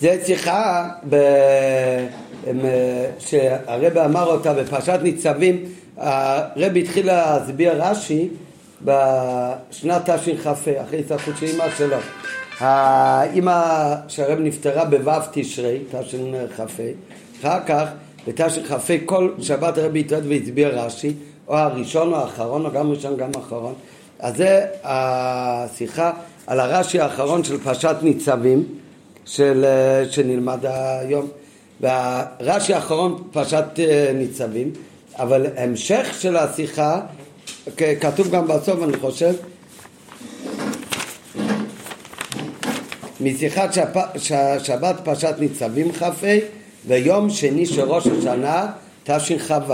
זה שיחה ב... שהרבא אמר אותה בפרשת ניצבים, הרבא התחיל להסביר רש"י בשנת תשכ"ה, אחרי הסתכלות של אמא שלו. האמא של הרב נפטרה בו' תשרי, תשכ"ה, אחר כך בתשכ"ה כל שבת הרבי התרד והסביר רש"י, או הראשון או האחרון, או גם ראשון גם אחרון. אז זה השיחה על הרש"י האחרון של פרשת ניצבים, של, שנלמד היום. והרש"י האחרון פרשת אה, ניצבים, אבל המשך של השיחה כתוב גם בסוף אני חושב משיחת שפ... ש... שבת פרשת ניצבים כ"ה ויום שני של ראש השנה תשכ"ו.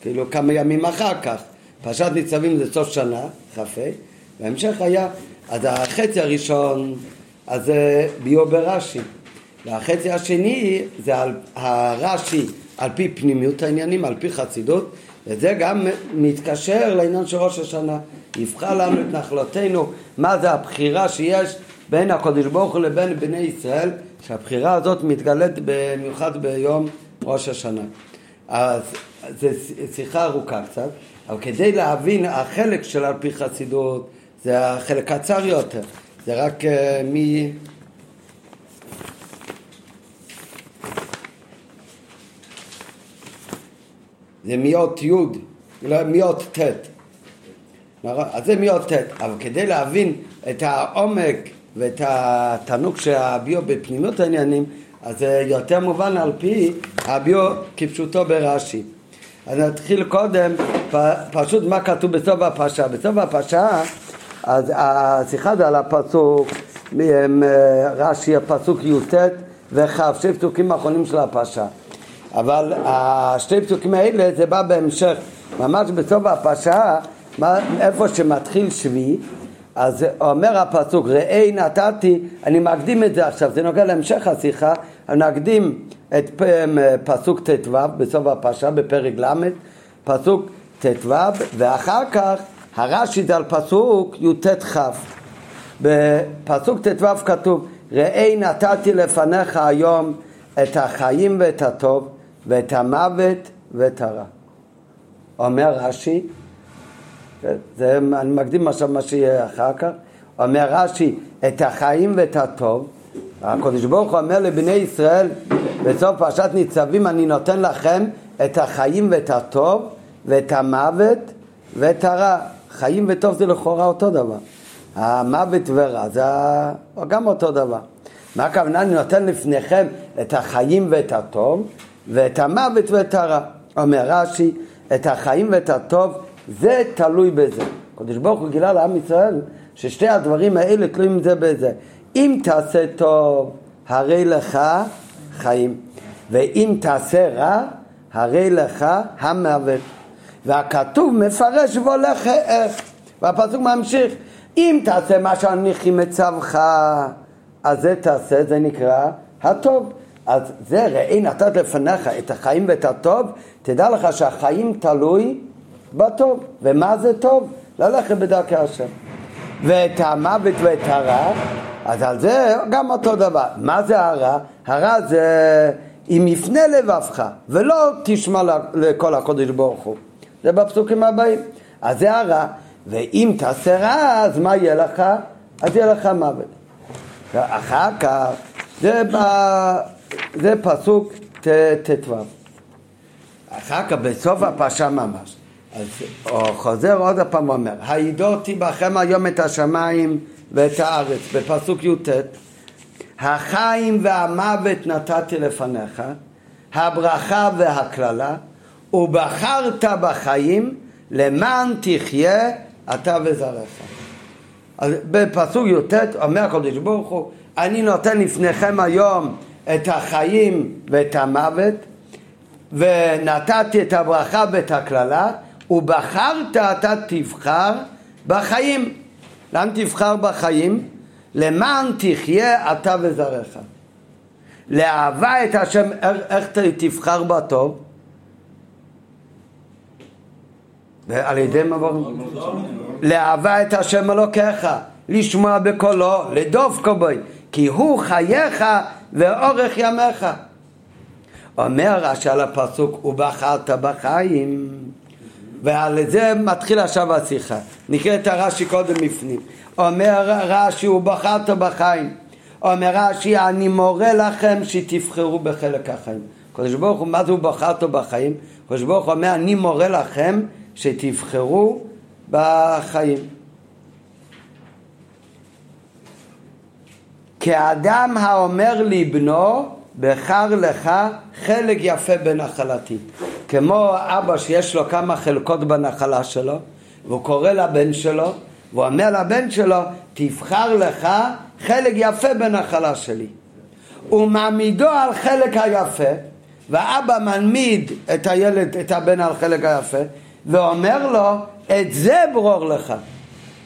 כאילו כמה ימים אחר כך. פרשת ניצבים זה סוף שנה כ"ה. וההמשך היה אז החצי הראשון אז זה ביו ברש"י והחצי השני זה על הרש"י על פי פנימיות העניינים, על פי חסידות וזה גם מתקשר לעניין של ראש השנה. יבחר לנו את נחלתנו, מה זה הבחירה שיש בין הקדוש ברוך הוא לבין בני ישראל, שהבחירה הזאת מתגלית במיוחד ביום ראש השנה. אז זו שיחה ארוכה קצת, אבל כדי להבין החלק של על פי חסידות זה החלק קצר יותר, זה רק uh, מ... זה מאות י', לא, מאות ט'. אז זה מאות ט', אבל כדי להבין את העומק ואת התענוג שהביו בפנימות העניינים, אז זה יותר מובן על פי הביו כפשוטו ברש"י. אז נתחיל קודם פשוט מה כתוב בסוף הפרשה. בסוף הפרשה, אז השיחה זה על הפסוק, רש"י הפסוק י"ט וכ', שני פסוקים האחרונים של הפרשה. אבל השתי פסוקים האלה זה בא בהמשך, ממש בסוף הפרשה, איפה שמתחיל שבי, אז אומר הפסוק, ראי נתתי, אני מקדים את זה עכשיו, זה נוגע להמשך השיחה, אני נקדים את פסוק ט"ו בסוף הפרשה, בפרק ל', פסוק ט"ו, ואחר כך הרש"י זה על פסוק י"ט-כ'. בפסוק ט"ו כתוב, ראי נתתי לפניך היום את החיים ואת הטוב, ואת המוות ואת הרע. אומר רש"י, זה, אני מקדים עכשיו מה שיהיה אחר כך, אומר רש"י, את החיים ואת הטוב, הקדוש ברוך הוא אומר לבני ישראל בסוף פרשת ניצבים אני נותן לכם את החיים ואת הטוב ואת המוות ואת הרע. חיים וטוב זה לכאורה אותו דבר. המוות ורע זה גם אותו דבר. מה הכוונה? אני נותן לפניכם את החיים ואת הטוב ואת המוות ואת הרע. אומר רש"י, את החיים ואת הטוב, זה תלוי בזה. הקדוש ברוך הוא גילה לעם ישראל ששתי הדברים האלה תלויים זה בזה. אם תעשה טוב, הרי לך חיים, ואם תעשה רע, הרי לך המוות. והכתוב מפרש והולך איך, והפסוק ממשיך, אם תעשה מה שהנכי מצווך, אז זה תעשה, זה נקרא הטוב. אז זה ראי נתת לפניך את החיים ואת הטוב, תדע לך שהחיים תלוי בטוב. ומה זה טוב? ללכת בדרכי השם. ואת המוות ואת הרע, אז על זה גם אותו דבר. מה זה הרע? הרע זה אם יפנה לבבך ולא תשמע לכל הקודש ברוך הוא. זה בפסוקים הבאים. אז זה הרע. ואם תעשה רע, אז מה יהיה לך? אז יהיה לך מוות. אחר כך, זה ב... זה פסוק ט"ו. אחר כך בסוף הפרשה ממש, אז הוא חוזר עוד פעם ואומר, הידותי בכם היום את השמיים ואת הארץ, בפסוק י"ט, החיים והמוות נתתי לפניך, הברכה והקללה, ובחרת בחיים למען תחיה אתה וזרעך. אז בפסוק י"ט אומר הקדוש ברוך הוא, אני נותן לפניכם היום את החיים ואת המוות, ונתתי את הברכה ואת הקללה, ובחרת אתה תבחר בחיים. לאן תבחר בחיים? למען תחיה אתה וזרעך. לאהבה את השם, איך תבחר בטוב? על ידי מעבור... לאהבה את השם אלוקיך, לשמוע בקולו, לדוף קובוי. כי הוא חייך ואורך ימיך. אומר רש"י על הפסוק, ובחרת בחיים. ועל זה מתחיל עכשיו השיחה. נקרא את הרש"י קודם בפנים. אומר רש"י, ובחרת בחיים. אומר רש"י, אני מורה לכם שתבחרו בחלק החיים. הקדוש ברוך הוא, מה זה הוא בחרת בחיים? הקדוש ברוך הוא אומר, אני מורה לכם שתבחרו בחיים. כאדם האומר לבנו, בחר לך חלק יפה בנחלתי. כמו אבא שיש לו כמה חלקות בנחלה שלו, והוא קורא לבן שלו, והוא אומר לבן שלו, תבחר לך חלק יפה בנחלה שלי. הוא מעמידו על חלק היפה, ואבא מעמיד את הילד, את הבן על חלק היפה, ואומר לו, את זה ברור לך.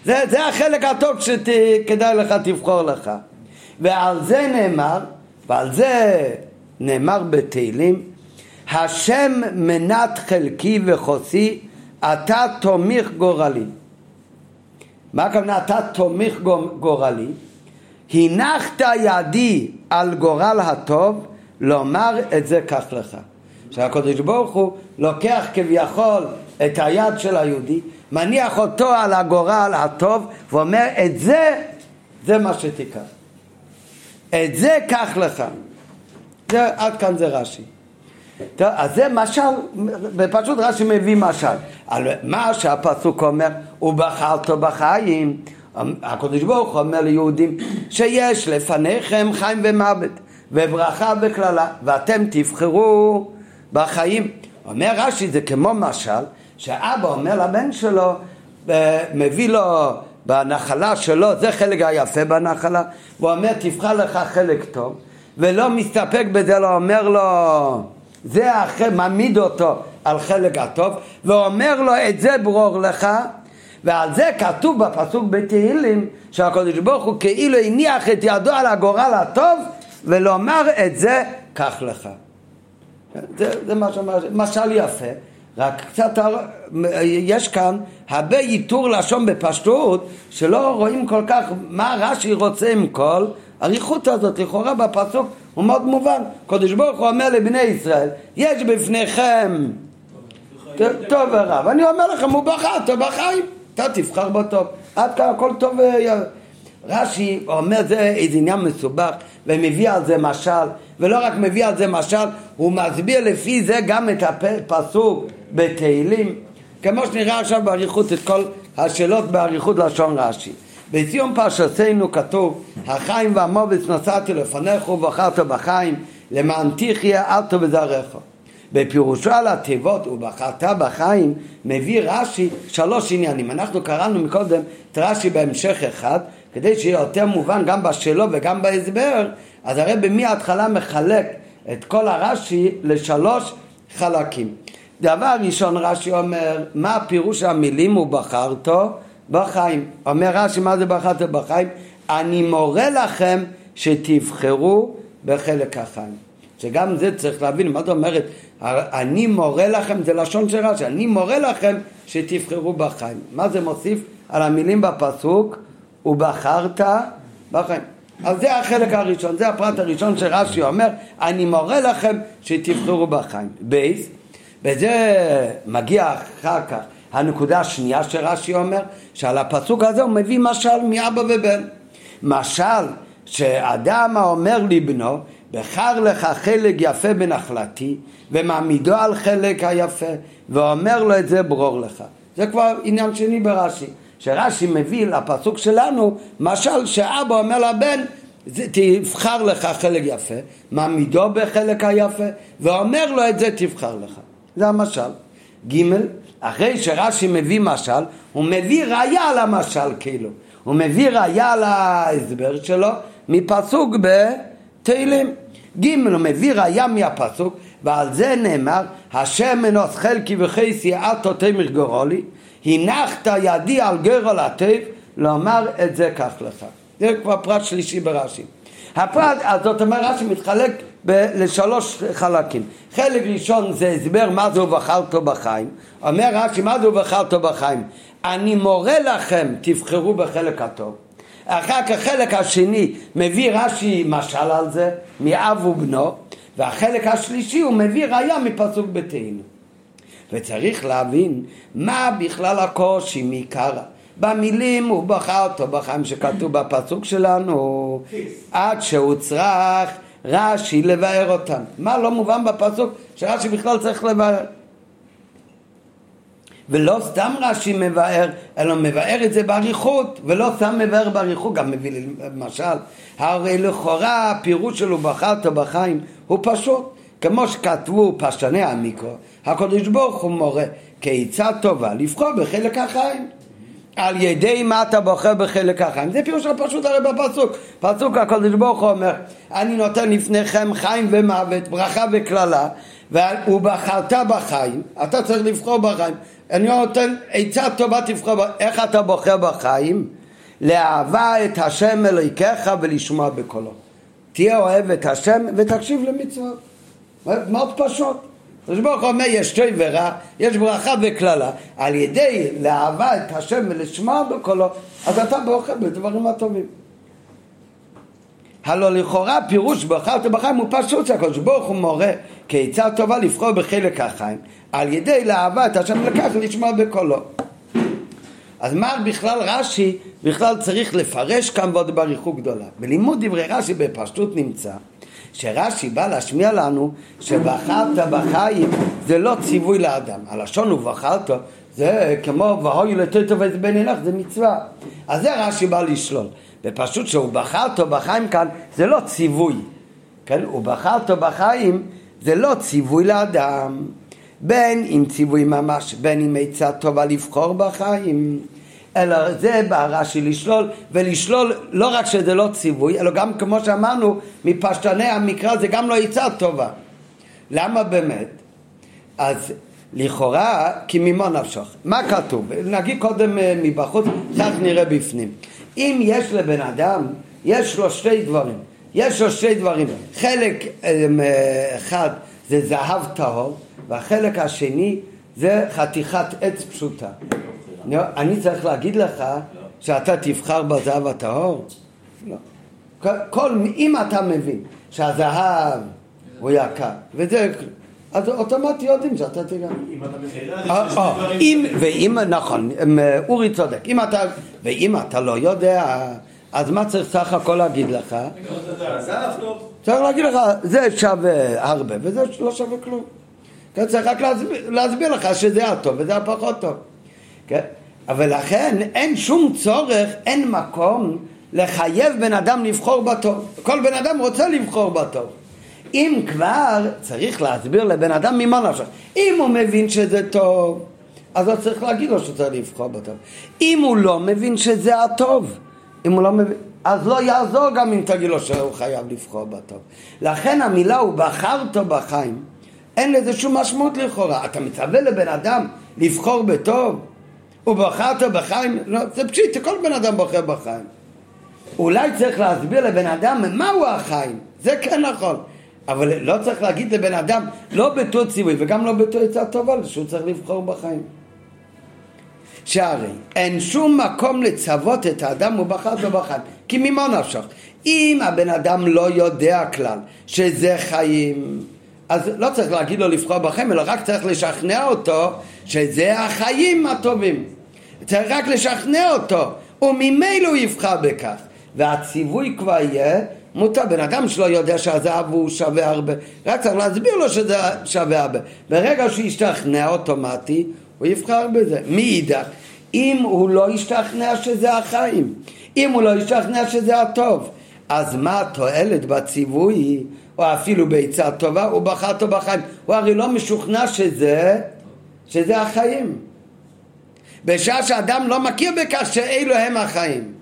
זה, זה החלק הטוב שכדאי לך תבחור לך. ועל זה נאמר, ועל זה נאמר בתהילים, השם מנת חלקי וחוסי, אתה תומיך גורלי. מה הכוונה אתה תומיך גורלי? הנחת ידי על גורל הטוב, לומר את זה קח לך. שהקדוש ברוך הוא לוקח כביכול את היד של היהודי, מניח אותו על הגורל הטוב ואומר את זה, זה מה שתיקח. את זה קח לך. זה, עד כאן זה רש"י. טוב, אז זה משל, ופשוט רש"י מביא משל. על מה שהפסוק אומר, ובחרת בחיים, הקדוש ברוך הוא אומר ליהודים שיש לפניכם חיים ומוות וברכה וקללה ואתם תבחרו בחיים. אומר רש"י זה כמו משל שאבא אומר לבן שלו מביא לו בנחלה שלו, זה חלק היפה בנחלה, והוא אומר תבחר לך חלק טוב ולא מסתפק בזה, לא אומר לו זה אחר, מעמיד אותו על חלק הטוב ואומר לו את זה ברור לך ועל זה כתוב בפסוק בתהילים שהקדוש ברוך הוא כאילו הניח את ידו על הגורל הטוב ולומר את זה קח לך. זה, זה שאומר, משל יפה, רק קצת, יש כאן הרבה ייתור לשון בפשטות שלא רואים כל כך מה רש"י רוצה עם כל האריכות הזאת, לכאורה בפסוק הוא מאוד מובן. קדוש ברוך הוא אומר לבני ישראל, יש בפניכם טוב ורע, ואני אומר לכם, הוא בחר טוב בחיים. אתה תבחר בו טוב. עד כאן הכל טוב. רש"י אומר זה איזה עניין מסובך ומביא על זה משל ולא רק מביא על זה משל הוא מסביר לפי זה גם את הפסוק בתהילים כמו שנראה עכשיו באריכות את כל השאלות באריכות לשון רש"י בסיום פרשתנו כתוב החיים והמובץ נשאתי לפניך ובחרת בחיים למען תחיה אל תבזרעך בפירושו על התיבות ובחרת בחיים מביא רש"י שלוש עניינים. אנחנו קראנו מקודם את רש"י בהמשך אחד כדי שיהיה יותר מובן גם בשאלו וגם בהסבר אז הרב מההתחלה מחלק את כל הרש"י לשלוש חלקים. דבר ראשון רש"י אומר מה פירוש המילים ובחרתו בחיים. אומר רש"י מה זה בחרת בחיים? אני מורה לכם שתבחרו בחלק החיים. שגם זה צריך להבין, מה זאת אומרת? אני מורה לכם, זה לשון של רש"י, אני מורה לכם שתבחרו בחיים. מה זה מוסיף על המילים בפסוק? ובחרת בחיים. אז זה החלק הראשון, זה הפרט הראשון שרש"י אומר, אני מורה לכם שתבחרו בחיים. בייס, וזה מגיע אחר כך הנקודה השנייה שרש"י אומר, שעל הפסוק הזה הוא מביא משל מאבא ובן. משל שאדם האומר לבנו, בחר לך חלק יפה בנחלתי, ומעמידו על חלק היפה, ואומר לו את זה ברור לך. זה כבר עניין שני ברש"י, שרש"י מביא לפסוק שלנו, משל שאבא אומר לבן, תבחר לך חלק יפה, מעמידו בחלק היפה, ואומר לו את זה תבחר לך. זה המשל. ג' אחרי שרש"י מביא משל, הוא מביא ראיה על המשל כאילו. הוא מביא ראיה על ההסבר שלו מפסוק בתהילים. ג' הוא מביא ראיה מהפסוק ועל זה נאמר השם מנוס חלקי וחייסי עתו תמר גורולי הנחת ידי על גרול הטף לומר את זה כך לך. זה כבר פרט שלישי ברש"י. הפרט, אז זאת אומרת רש"י מתחלק ב- לשלוש חלקים. חלק ראשון זה הסבר מה זה ובחרתו בחיים אומר רש"י מה זה ובחרתו בחיים אני מורה לכם תבחרו בחלק הטוב אחר כך החלק השני מביא רש"י משל על זה, מאב ובנו, והחלק השלישי הוא מביא ראיה מפסוק בתהינו. וצריך להבין מה בכלל הקושי מעיקר במילים הוא בחר אותו בחיים שכתוב בפסוק שלנו עד שהוא צריך רש"י לבאר אותם. מה לא מובן בפסוק שרש"י בכלל צריך לבאר? ולא סתם רש"י מבאר, אלא מבאר את זה באריכות, ולא סתם מבאר באריכות, גם מביא למשל, הרי לכאורה הפירוש שלו בחרת בחיים הוא פשוט, כמו שכתבו פשטני המיקרו, הקדוש ברוך הוא מורה כעצה טובה לבחור בחלק החיים. על ידי מה אתה בוחר בחלק החיים? זה פירוש הפשוט הרי בפסוק. פסוק הקדוש ברוך הוא אומר, אני נותן לפניכם חיים ומוות, ברכה וקללה, ובחרת בחיים, אתה צריך לבחור בחיים. אני נותן עצה טובה תבחר, איך אתה בוחר בחיים? לאהבה את השם אלוהיכך ולשמוע בקולו. תהיה אוהב את השם ותקשיב למצוות. מאוד פשוט. הקדוש ברוך הוא אומר יש טוב ורע, יש ברכה וקללה. על ידי לאהבה את השם ולשמוע בקולו, אז אתה בוחר בדברים הטובים. הלא לכאורה פירוש בחרת בחיים הוא פשוט שהקדוש ברוך הוא מורה כעצה טובה לבחור בחלק החיים על ידי לאהבה את השם לקח לשמוע בקולו. אז מה בכלל רש"י בכלל צריך לפרש כאן ועוד באריכות גדולה. בלימוד דברי רש"י בפשטות נמצא שרש"י בא להשמיע לנו שבחרת בחיים זה לא ציווי לאדם. הלשון הוא בחרת זה כמו והוי לטוטו בן ילך זה מצווה. אז זה רש"י בא לשלול. ופשוט שהוא בחרת בחיים כאן זה לא ציווי. כן? הוא בחרת בחיים זה לא ציווי לאדם. בין אם ציווי ממש, בין אם עצה טובה לבחור בחיים. אלא זה בא רש"י לשלול, ולשלול לא רק שזה לא ציווי, אלא גם כמו שאמרנו, מפשטני המקרא זה גם לא עצה טובה. למה באמת? אז לכאורה, כי ממה נפשך. מה כתוב? נגיד קודם אה, מבחוץ, כך נראה בפנים. אם יש לבן אדם, יש לו שתי דברים. יש לו שתי דברים. חלק אה, אחד זה זהב טהור, והחלק השני זה חתיכת עץ פשוטה. אני צריך להגיד לך שאתה תבחר בזהב הטהור? לא. כל, אם אתה מבין שהזהב הוא יקר, וזה, אז אוטומטי יודעים שאתה תיגע. אה, אה, אם, ואם, נכון, אה, אורי צודק, אם אתה, ואם אתה לא יודע, אז מה צריך סך הכל להגיד לך? צריך להגיד לך, זה שווה הרבה וזה לא שווה כלום. צריך רק להסביר לך שזה הטוב וזה הפחות טוב. כן? אבל לכן אין שום צורך, אין מקום לחייב בן אדם לבחור בטוב. כל בן אדם רוצה לבחור בטוב. אם כבר, צריך להסביר לבן אדם ממה נפשך. אם הוא מבין שזה טוב, אז הוא צריך להגיד לו שצריך לבחור בטוב. אם הוא לא מבין שזה הטוב, אם הוא לא מבין, אז לא יעזור גם אם תגיד לו שהוא חייב לבחור בטוב. לכן המילה הוא בחרת בחיים, אין לזה שום משמעות לכאורה. אתה מצווה לבן אדם לבחור בטוב? ובחרת בחיים? לא, זה פשיט, כל בן אדם בוחר בחיים. אולי צריך להסביר לבן אדם מהו החיים, זה כן נכון. אבל לא צריך להגיד לבן אדם, לא בתור ציווי וגם לא בתור עצה טובה, שהוא צריך לבחור בחיים. שהרי אין שום מקום לצוות את האדם ובחרת בחיים, כי ממה נפשך? אם הבן אדם לא יודע כלל שזה חיים, אז לא צריך להגיד לו לבחור בחיים, אלא רק צריך לשכנע אותו שזה החיים הטובים. צריך רק לשכנע אותו, וממילא הוא יבחר בכך. והציווי כבר יהיה מותר. בן אדם שלא יודע שהזהב הוא שווה הרבה, רק צריך להסביר לו שזה שווה הרבה. ברגע שהוא ישתכנע אוטומטי, הוא יבחר בזה. מאידך, אם הוא לא ישתכנע שזה החיים, אם הוא לא ישתכנע שזה הטוב, אז מה התועלת בציווי, או אפילו בעצה טובה, הוא בחר טוב בחיים. הוא הרי לא משוכנע שזה, שזה החיים. בשעה שאדם לא מכיר בכך שאלו הם החיים.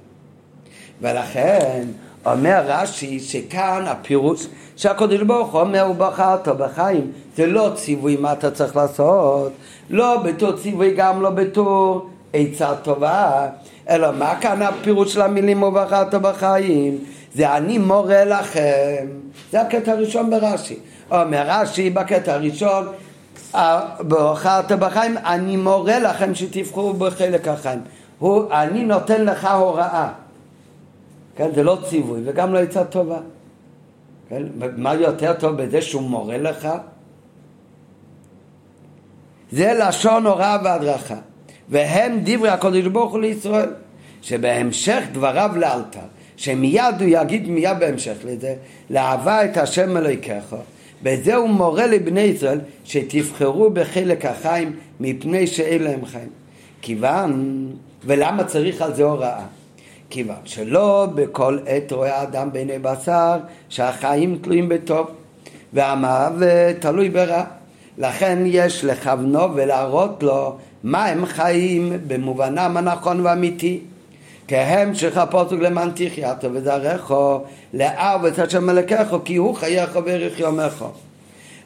ולכן אומר רש"י שכאן הפירוש שהקדוש ברוך הוא אומר הוא בחר אותו בחיים. זה לא ציווי מה אתה צריך לעשות? לא בתור ציווי גם לא בתור עצה טובה. אלא מה כאן הפירוש של המילים הוא בחר אותו בחיים זה אני מורה לכם זה הקטע הראשון ברש"י. אומר רש"י בקטע הראשון בחרת בחיים, אני מורה לכם שתבחרו בחלק החיים. הוא, אני נותן לך הוראה. כן? זה לא ציווי וגם לא עצה טובה. כן? מה יותר טוב בזה שהוא מורה לך? זה לשון הוראה והדרכה. והם דברי הקודש ברוך הוא לישראל, שבהמשך דבריו לאלתר, שמיד הוא יגיד מיד בהמשך לזה, לאהבה את השם אלוהיכך, בזה הוא מורה לבני ישראל שתבחרו בחלק החיים מפני שאין להם חיים. כיוון, ולמה צריך על זה הוראה? כיוון שלא בכל עת רואה אדם בעיני בשר שהחיים תלויים בטוב והמוות תלוי ברע. לכן יש לכוונו ולהראות לו מה הם חיים במובנם הנכון והאמיתי. כהמשך הפוסק למען תחייתו וזרחו לאב את השם מלכךו כי הוא חייך וערך יומךו.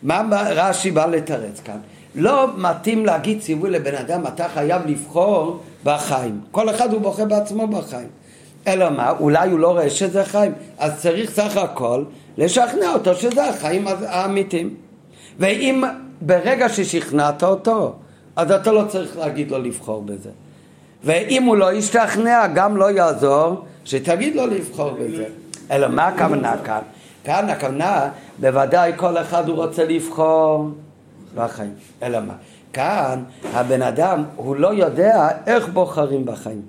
מה רש"י בא לתרץ כאן? לא מתאים להגיד ציווי לבן אדם אתה חייב לבחור בחיים. כל אחד הוא בוחר בעצמו בחיים. אלא מה? אולי הוא לא רואה שזה חיים. אז צריך סך הכל לשכנע אותו שזה החיים האמיתיים. ואם ברגע ששכנעת אותו, אז אתה לא צריך להגיד לו לבחור בזה. ואם הוא לא ישתכנע, גם לא יעזור שתגיד לו לבחור בזה. אלא מה הכוונה כאן? כאן הכוונה, בוודאי כל אחד הוא רוצה לבחור בחיים. אלא מה? כאן הבן אדם, הוא לא יודע איך בוחרים בחיים.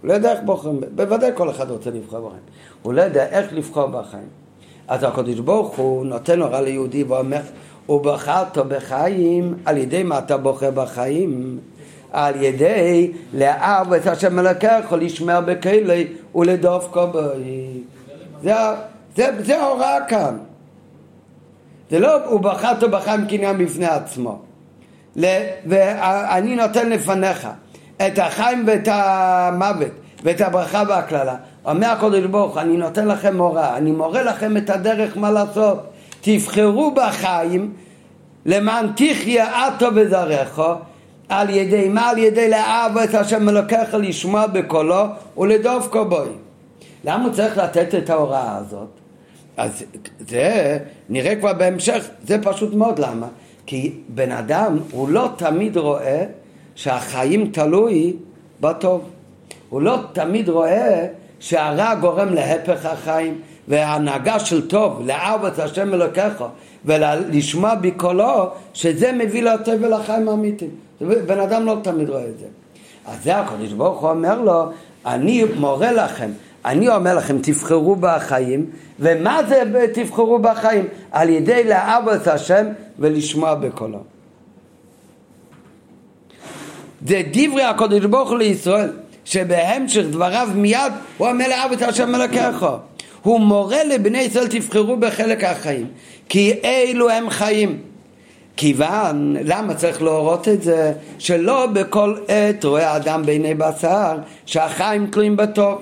הוא לא יודע איך בוחרים, בוודאי כל אחד רוצה לבחור בחיים. הוא לא יודע איך לבחור בחיים. אז הקדוש ברוך הוא נותן הוראה ליהודי ואומר, ובחרת בחיים, על ידי מה אתה בוחר בחיים? על ידי לאהב את השם מלכך לשמר בכלי ולדוף כבוי. זה, זה, זה כאן. זה לא הוא בחרת בחיים קניין בפני עצמו. ואני נותן לפניך את החיים ואת המוות ואת הברכה והקללה. אומר הקודש ברוך אני נותן לכם הוראה, אני מורה לכם את הדרך מה לעשות. תבחרו בחיים למען תחיה עתו וזרעך על ידי מה? על ידי לאהב את השם מלוקח לשמוע בקולו ולדוף קובוי. למה הוא צריך לתת את ההוראה הזאת? אז זה נראה כבר בהמשך, זה פשוט מאוד, למה? כי בן אדם הוא לא תמיד רואה שהחיים תלוי בטוב. הוא לא תמיד רואה שהרע גורם להפך החיים וההנהגה של טוב, את השם אלוקיך ולשמוע בקולו, שזה מביא לטוב ולחיים האמיתיים. בן אדם לא תמיד רואה את זה. אז זה הקדוש ברוך הוא אומר לו, אני מורה לכם, אני אומר לכם, תבחרו בחיים, ומה זה תבחרו בחיים? על ידי את השם ולשמוע בקולו. זה דברי הקדוש ברוך הוא לישראל, שבהמשך דבריו מיד הוא אומר את השם מלכך. הוא מורה לבני ישראל תבחרו בחלק החיים, כי אלו הם חיים. כיוון, למה צריך להורות את זה? שלא בכל עת רואה אדם בעיני בשר שהחיים תלויים בטוב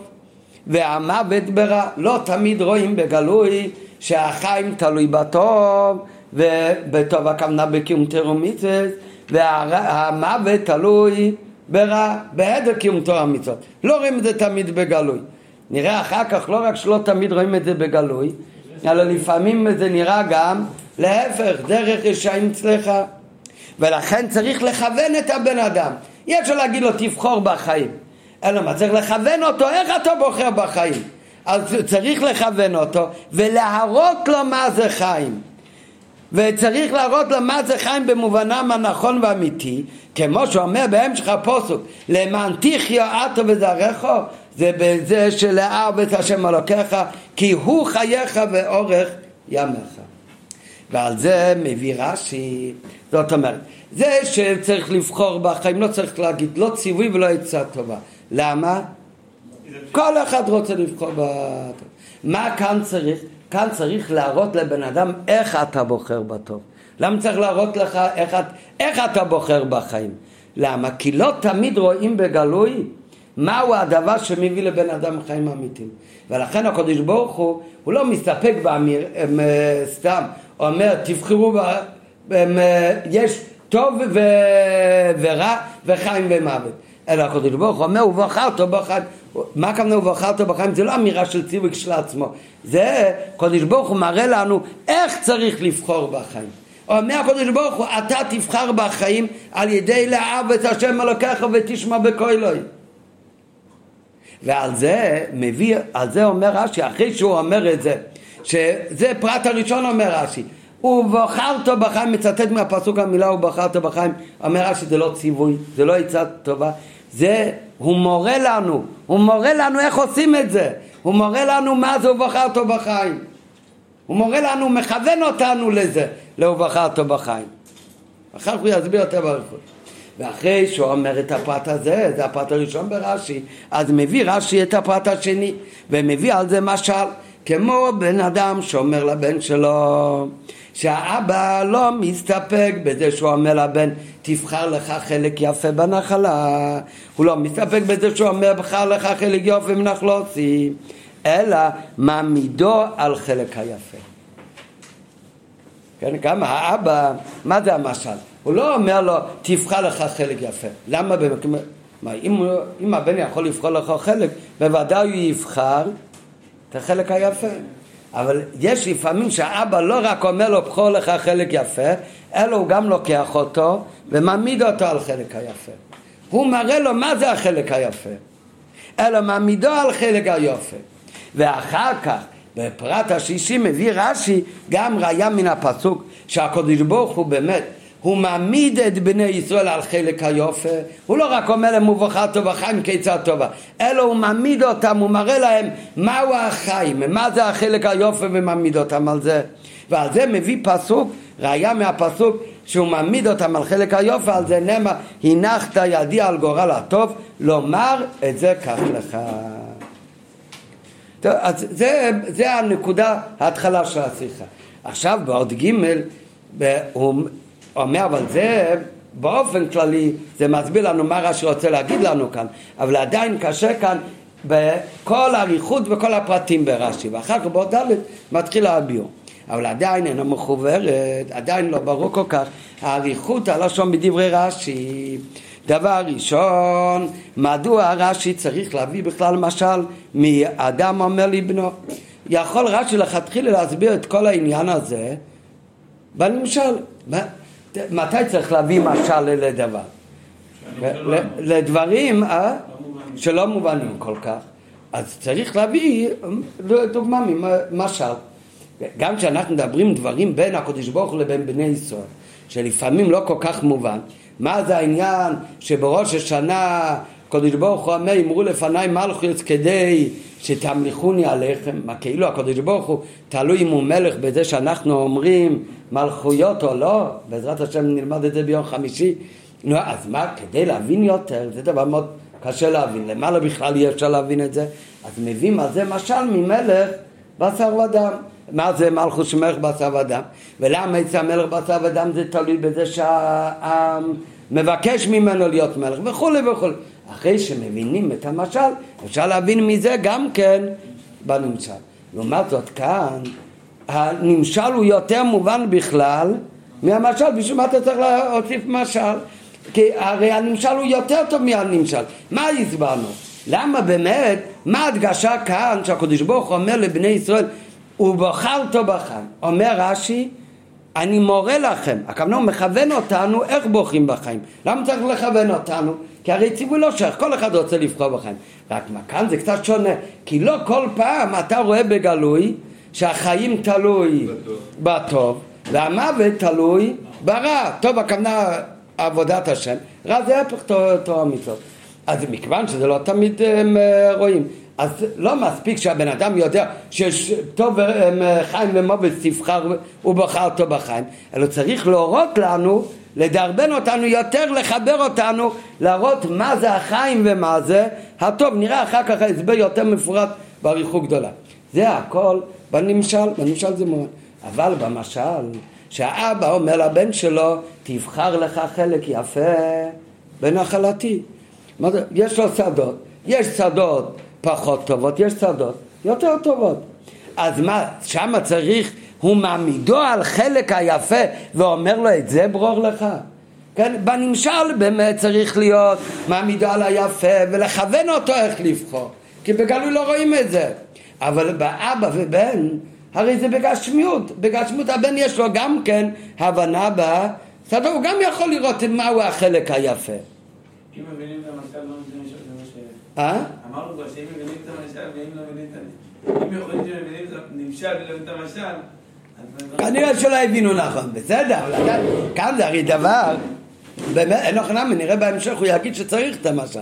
והמוות ברע. לא תמיד רואים בגלוי שהחיים תלוי בטוב ובטוב הכוונה בקיום תרום מצוות והמוות תלוי ברע, בהיעדר קיום תורה מצוות. לא רואים את זה תמיד בגלוי. נראה אחר כך לא רק שלא תמיד רואים את זה בגלוי, אלא לפעמים זה נראה גם להפך, דרך רשעים צלחה. ולכן צריך לכוון את הבן אדם. אי אפשר להגיד לו תבחור בחיים. אלא מה, צריך לכוון אותו, איך אתה בוחר בחיים? אז צריך לכוון אותו ולהראות לו מה זה חיים. וצריך להראות לו מה זה חיים במובנם הנכון והאמיתי, כמו שאומר בהמשך הפוסק, למען תחיה עטו וזרעך, זה בזה שלאהב את השם אלוקיך, כי הוא חייך ואורך ימיך. ועל זה מביא רש"י, זאת אומרת, זה שצריך לבחור בחיים, לא צריך להגיד לא ציווי ולא עצה טובה. למה? כל אחד רוצה לבחור בטוב. מה כאן צריך? כאן צריך להראות לבן אדם איך אתה בוחר בטוב. למה צריך להראות לך איך, איך אתה בוחר בחיים? למה? כי לא תמיד רואים בגלוי מהו הדבר שמביא לבן אדם חיים אמיתיים. ולכן הקדוש ברוך הוא, הוא לא מסתפק באמיר, הם, אה, סתם, אומר תבחרו, יש טוב ו, ורע וחיים ומוות. אלא הקדוש ברוך הוא אומר ובחרת בחיים. מה הכוונה ובחרת בחיים? זה לא אמירה של ציווי כשלעצמו. זה הקדוש ברוך הוא מראה לנו איך צריך לבחור בחיים. אומר הקדוש ברוך הוא אתה תבחר בחיים על ידי לאהב את השם אלוקיך ותשמע בקולוי. ועל זה מביא, על זה אומר רש"י, אחרי שהוא אומר את זה, שזה פרט הראשון אומר רש"י, ובחרת בחיים, מצטט מהפסוק המילה ובחרת בחיים, אומר רש"י זה לא ציווי, זה לא עצה טובה, זה, הוא מורה לנו, הוא מורה לנו איך עושים את זה, הוא מורה לנו מה זה ובחרת בחיים, הוא מורה לנו, מכוון אותנו לזה, להובחרת בחיים. אחר כך הוא יסביר יותר באריכות. ואחרי שהוא אומר את הפרט הזה, זה הפרט הראשון ברש"י, אז מביא רש"י את הפרט השני, ומביא על זה משל, כמו בן אדם שאומר לבן שלו, שהאבא לא מסתפק בזה שהוא אומר לבן, תבחר לך חלק יפה בנחלה, הוא לא מסתפק בזה שהוא אומר, בחר לך חלק יפה מנחלוצי, אלא מעמידו על חלק היפה. כן, גם האבא, מה זה המשל? הוא לא אומר לו, תבחר לך חלק יפה. למה במקום... מה, אם, אם הבן יכול לבחור לך חלק, בוודאי הוא יבחר את החלק היפה. אבל יש לפעמים שהאבא לא רק אומר לו, בחור לך חלק יפה, אלא הוא גם לוקח אותו ומעמיד אותו על חלק היפה. הוא מראה לו מה זה החלק היפה, אלא מעמידו על חלק היפה. ואחר כך, בפרט השישי מביא רש"י גם ראיה מן הפסוק שהקדוש ברוך הוא באמת הוא מעמיד את בני ישראל על חלק היופה, הוא לא רק אומר להם ובכה טובה חיים כיצד טובה, אלא הוא מעמיד אותם, הוא מראה להם מהו החיים, מה זה החלק היופה ומעמיד אותם על זה. ועל זה מביא פסוק, ראיה מהפסוק שהוא מעמיד אותם על חלק היופה, על זה נאמר, הנחת ידי על גורל הטוב, לומר את זה קח לך. טוב, אז זה, זה הנקודה, ההתחלה של השיחה. עכשיו בעוד ג' אומר, אבל זה באופן כללי, זה מסביר לנו מה רש"י רוצה להגיד לנו כאן, אבל עדיין קשה כאן בכל האריכות וכל הפרטים ברש"י, ואחר כך בעוד ד' מתחיל הביור. אבל עדיין אינה מחוברת, עדיין לא ברור כל כך האריכות הלשון בדברי רש"י. דבר ראשון, מדוע רש"י צריך להביא בכלל משל מאדם אומר לבנו? יכול רש"י לכתחילה להסביר את כל העניין הזה בנמשל. מתי צריך להביא משל לדבר? לדברים אה? שלא מובנים כל כך. אז צריך להביא דוגמה ממשל. גם כשאנחנו מדברים דברים בין הקדוש ברוך הוא לבין בני ישראל, שלפעמים לא כל כך מובן, מה זה העניין שבראש השנה הקדוש ברוך הוא אומר, אמרו לפניי מלכוס כדי שתמליכוני עליכם, מה כאילו הקדוש ברוך הוא תלוי אם הוא מלך בזה שאנחנו אומרים מלכויות או לא, בעזרת השם נלמד את זה ביום חמישי, נו אז מה, כדי להבין יותר, זה דבר מאוד קשה להבין, למעלה בכלל אי אפשר להבין את זה, אז מביאים על זה משל ממלך בשר ודם. מה זה מלכוס של מלך בשר ודם? ולמה אצל המלך בשר ודם זה תלוי בזה שהעם מבקש ממנו להיות מלך וכולי וכולי. אחרי שמבינים את המשל, אפשר להבין מזה גם כן בנמשל. לעומת זאת כאן, הנמשל הוא יותר מובן בכלל מהמשל, בשביל מה אתה צריך להוסיף משל? כי הרי הנמשל הוא יותר טוב מהנמשל. מה הסברנו? למה באמת, מה ההדגשה כאן שהקדוש ברוך הוא אומר לבני ישראל, ובחרת בחיים? אומר רש"י, אני מורה לכם, הכוונה הוא מכוון אותנו איך בוחרים בחיים. למה צריך לכוון אותנו? כי הרי ציווי לא שייך, כל אחד רוצה לבחור בחיים. רק מה כאן זה קצת שונה, כי לא כל פעם אתה רואה בגלוי שהחיים תלוי בטוב והמוות תלוי ברע. טוב, הכוונה עבודת השם, רע זה הפך תורה המצוות. אז מכיוון שזה לא תמיד הם אה, רואים, אז לא מספיק שהבן אדם יודע שיש טוב אה, חיים ומוות תבחר ובחר טוב בחיים, אלא צריך להורות לנו לדרבן אותנו יותר, לחבר אותנו, להראות מה זה החיים ומה זה הטוב. נראה אחר כך ההסבר יותר מפורט באריכות גדולה. זה הכל בנמשל, בנמשל זה מאוד. אבל במשל, שהאבא אומר לבן שלו, תבחר לך חלק יפה בנחלתי. יש לו שדות, יש שדות פחות טובות, יש שדות יותר טובות. אז מה, שמה צריך הוא מעמידו על חלק היפה ואומר לו את זה ברור לך. כן, בנמשל באמת צריך להיות מעמידו על היפה ולכוון אותו איך לבחור, כי בגלוי לא רואים את זה. אבל באבא ובן, הרי זה בגשמיות, בגשמיות הבן יש לו גם כן הבנה בסדר, הוא גם יכול לראות מהו החלק היפה. אם מבינים את המצב לא מבינים שזה מה אה? אמרנו כבר שאם מבינים את המשל ואם לא מבינים את המשל, אם יכולים שמבינים את הנמשל ולא את המשל. כנראה שלא הבינו נכון, בסדר, כאן זה הרי דבר, באמת, אין לך נמי, נראה בהמשך, הוא יגיד שצריך את המשל.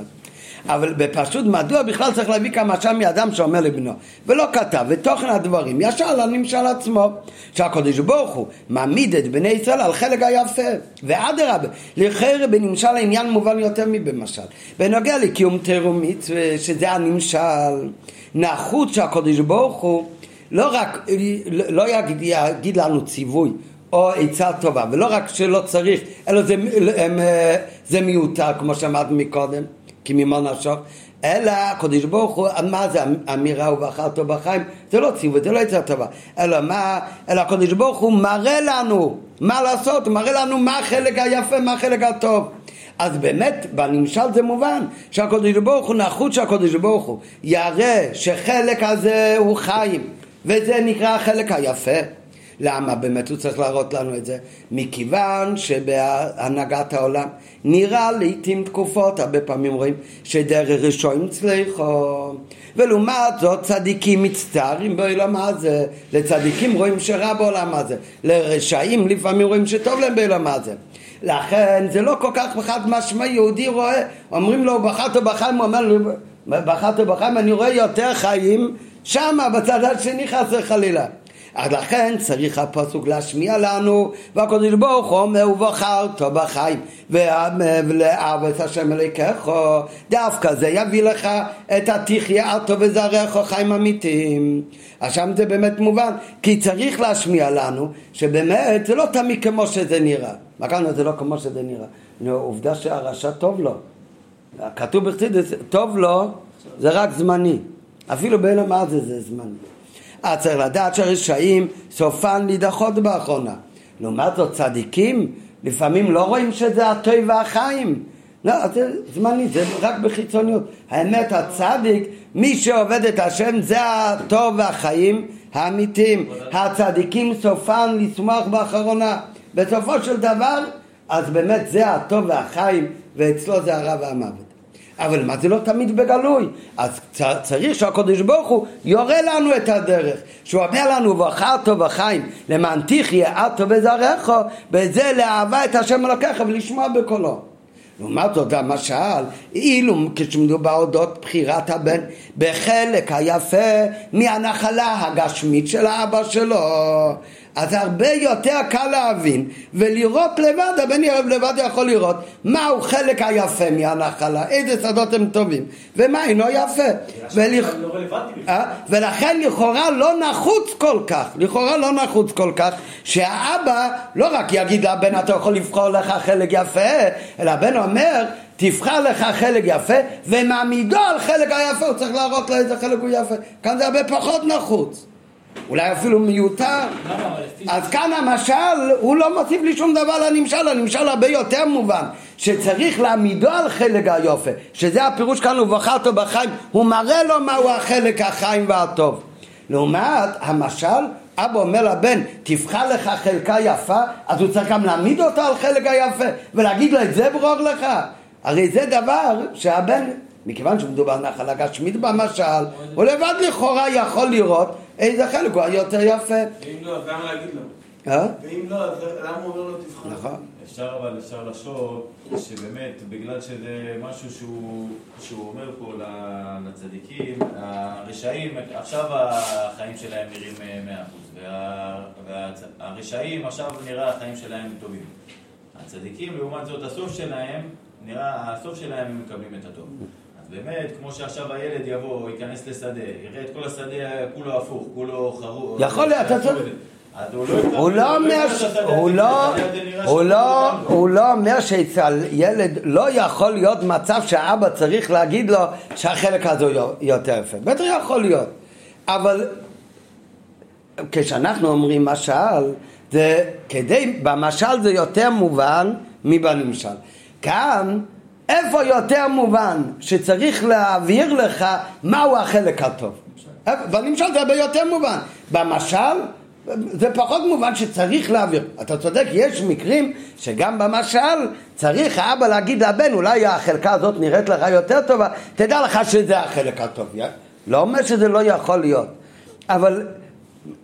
אבל בפשוט מדוע בכלל צריך להביא כמשל מאדם שאומר לבנו? ולא כתב ותוכן הדברים ישר לנמשל עצמו שהקדוש ברוך הוא מעמיד את בני ישראל על חלק היפה. ואדרבה לכאורה בנמשל העניין מובן יותר מבמשל. בנוגע לקיום מצווה שזה הנמשל נחוץ שהקדוש ברוך הוא לא רק לא יגיד, יגיד לנו ציווי או עצה טובה ולא רק שלא צריך אלא זה, זה מיותר כמו שאמרתי מקודם כי ממה נפשך, אלא הקדוש ברוך הוא, מה זה אמירה ובחרת בחיים? זה לא ציווי, זה לא יצא טובה. אלא מה, אלא הקדוש ברוך הוא מראה לנו מה לעשות, הוא מראה לנו מה החלק היפה, מה החלק הטוב. אז באמת, בנמשל זה מובן שהקדוש ברוך הוא נחוץ שהקדוש ברוך הוא יראה שחלק הזה הוא חיים, וזה נקרא החלק היפה. למה באמת הוא צריך להראות לנו את זה? מכיוון שבהנהגת העולם נראה לעיתים תקופות, הרבה פעמים רואים שדרך ראשון צליחו ולעומת זאת צדיקים מצטערים בעולם הזה, לצדיקים רואים שרע בעולם הזה, לרשעים לפעמים רואים שטוב להם בעולם הזה. לכן זה לא כל כך חד משמעי, יהודי רואה, אומרים לו בחרת בחיים, הוא אומר לו בחרת בחיים, אני רואה יותר חיים שמה בצד השני חס וחלילה. אז לכן צריך הפסוק להשמיע לנו והקדוש ברוך הוא אומר ובחרת בחיים את השם אלוקיך. דווקא זה יביא לך את התחייתו וזרעך חיים אמיתיים. אז שם זה באמת מובן כי צריך להשמיע לנו שבאמת זה לא תמיד כמו שזה נראה. מה כאן זה לא כמו שזה נראה. עובדה שהרשע טוב לו. כתוב בחסידס טוב לו זה רק זמני אפילו בין המעזה זה זמני אז צריך לדעת שהרשעים סופן להידחות באחרונה. לעומת זאת צדיקים לפעמים לא רואים שזה הטוב והחיים. לא, זה זמני, זה רק בחיצוניות. האמת, הצדיק, מי שעובד את השם זה הטוב והחיים האמיתיים. הצדיקים סופן לשמוח באחרונה. בסופו של דבר, אז באמת זה הטוב והחיים, ואצלו זה הרע והמוות. אבל מה זה לא תמיד בגלוי? אז צריך שהקדוש ברוך הוא יורה לנו את הדרך, שהוא אומר לנו ובחרת בחיים למען תחיה את ובזרעך, וזה לאהבה את השם אלוקיך ולשמוע בקולו. לעומת זאת המשל, אילו כשמדובר אודות בחירת הבן בחלק היפה מהנחלה הגשמית של האבא שלו אז הרבה יותר קל להבין ולראות לבד, הבן ירב לבד יכול לראות מהו חלק היפה מהנחלה, איזה שדות הם טובים ומה אינו יפה. ולכ... לא אה? ולכן לכאורה לא נחוץ כל כך, לכאורה לא נחוץ כל כך שהאבא לא רק יגיד לבן אתה יכול לבחור לך חלק יפה אלא הבן אומר תבחר לך חלק יפה ומעמידו על חלק היפה הוא צריך להראות לו איזה חלק הוא יפה. כאן זה הרבה פחות נחוץ אולי אפילו מיותר. אז כאן המשל, הוא לא מוסיף לי שום דבר לנמשל, הנמשל הרבה יותר מובן, שצריך להעמידו על חלק היופי, שזה הפירוש כאן, הוא בחרת בחיים, הוא מראה לו מהו החלק החיים והטוב. לעומת המשל, אבא אומר לבן, תבחר לך חלקה יפה, אז הוא צריך גם להעמיד אותה על חלק היפה, ולהגיד לו, את זה ברור לך. הרי זה דבר שהבן, מכיוון שמדובר על נחלה גשמית במשל, הוא לבד לכאורה יכול לראות איזה חלק הוא היותר יפה. ואם לא, אז למה להגיד לו? אה? ואם לא, אז למה הוא אומר לו תבחר? נכון. אפשר אבל אפשר לחשוב שבאמת בגלל שזה משהו שהוא, שהוא אומר פה לצדיקים, הרשעים, עכשיו החיים שלהם נראים מאה אחוז, והרשעים עכשיו נראה החיים שלהם טובים. הצדיקים לעומת זאת הסוף שלהם, נראה, הסוף שלהם הם מקבלים את הטוב. באמת, כמו שעכשיו הילד יבוא, ייכנס לשדה, יראה את כל השדה כולו הפוך, כולו חרוך. יכול להיות, אתה צודק. הוא לא אומר, הוא לא, הוא לא, הוא לא אומר שאצל ילד לא יכול להיות מצב שהאבא צריך להגיד לו שהחלק הזה יותר יפה. בטח יכול להיות. אבל כשאנחנו אומרים משל, זה כדי, במשל זה יותר מובן מבנמשל. כאן איפה יותר מובן שצריך להעביר לך מהו החלק הטוב? בנמשל זה הרבה יותר מובן. במשל זה פחות מובן שצריך להעביר. אתה צודק, יש מקרים שגם במשל צריך האבא להגיד לבן, אולי החלקה הזאת נראית לך יותר טובה, תדע לך שזה החלק הטוב. לא אומר שזה לא יכול להיות, אבל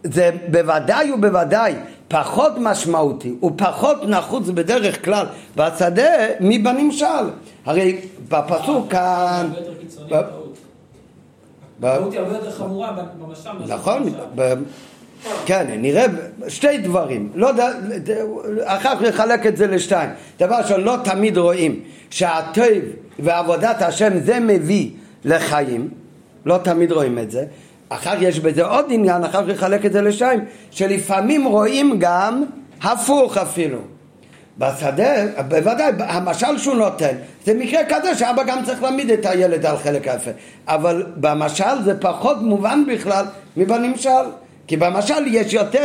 זה בוודאי ובוודאי פחות משמעותי ופחות נחוץ בדרך כלל בשדה מבנמשל. הרי בפסוק כאן... הטעות היא הרבה יותר חמורה במשל. נכון, כן, נראה שתי דברים, לא, אחר כך נחלק את זה לשתיים. דבר ראשון, לא תמיד רואים שהטוב ועבודת השם זה מביא לחיים, לא תמיד רואים את זה. אחר יש בזה עוד עניין, אחר כך נחלק את זה לשתיים, שלפעמים רואים גם הפוך אפילו. בשדה, בוודאי, המשל שהוא נותן, זה מקרה כזה שאבא גם צריך להעמיד את הילד על חלק היפה. אבל במשל זה פחות מובן בכלל מבנמשל. כי במשל יש יותר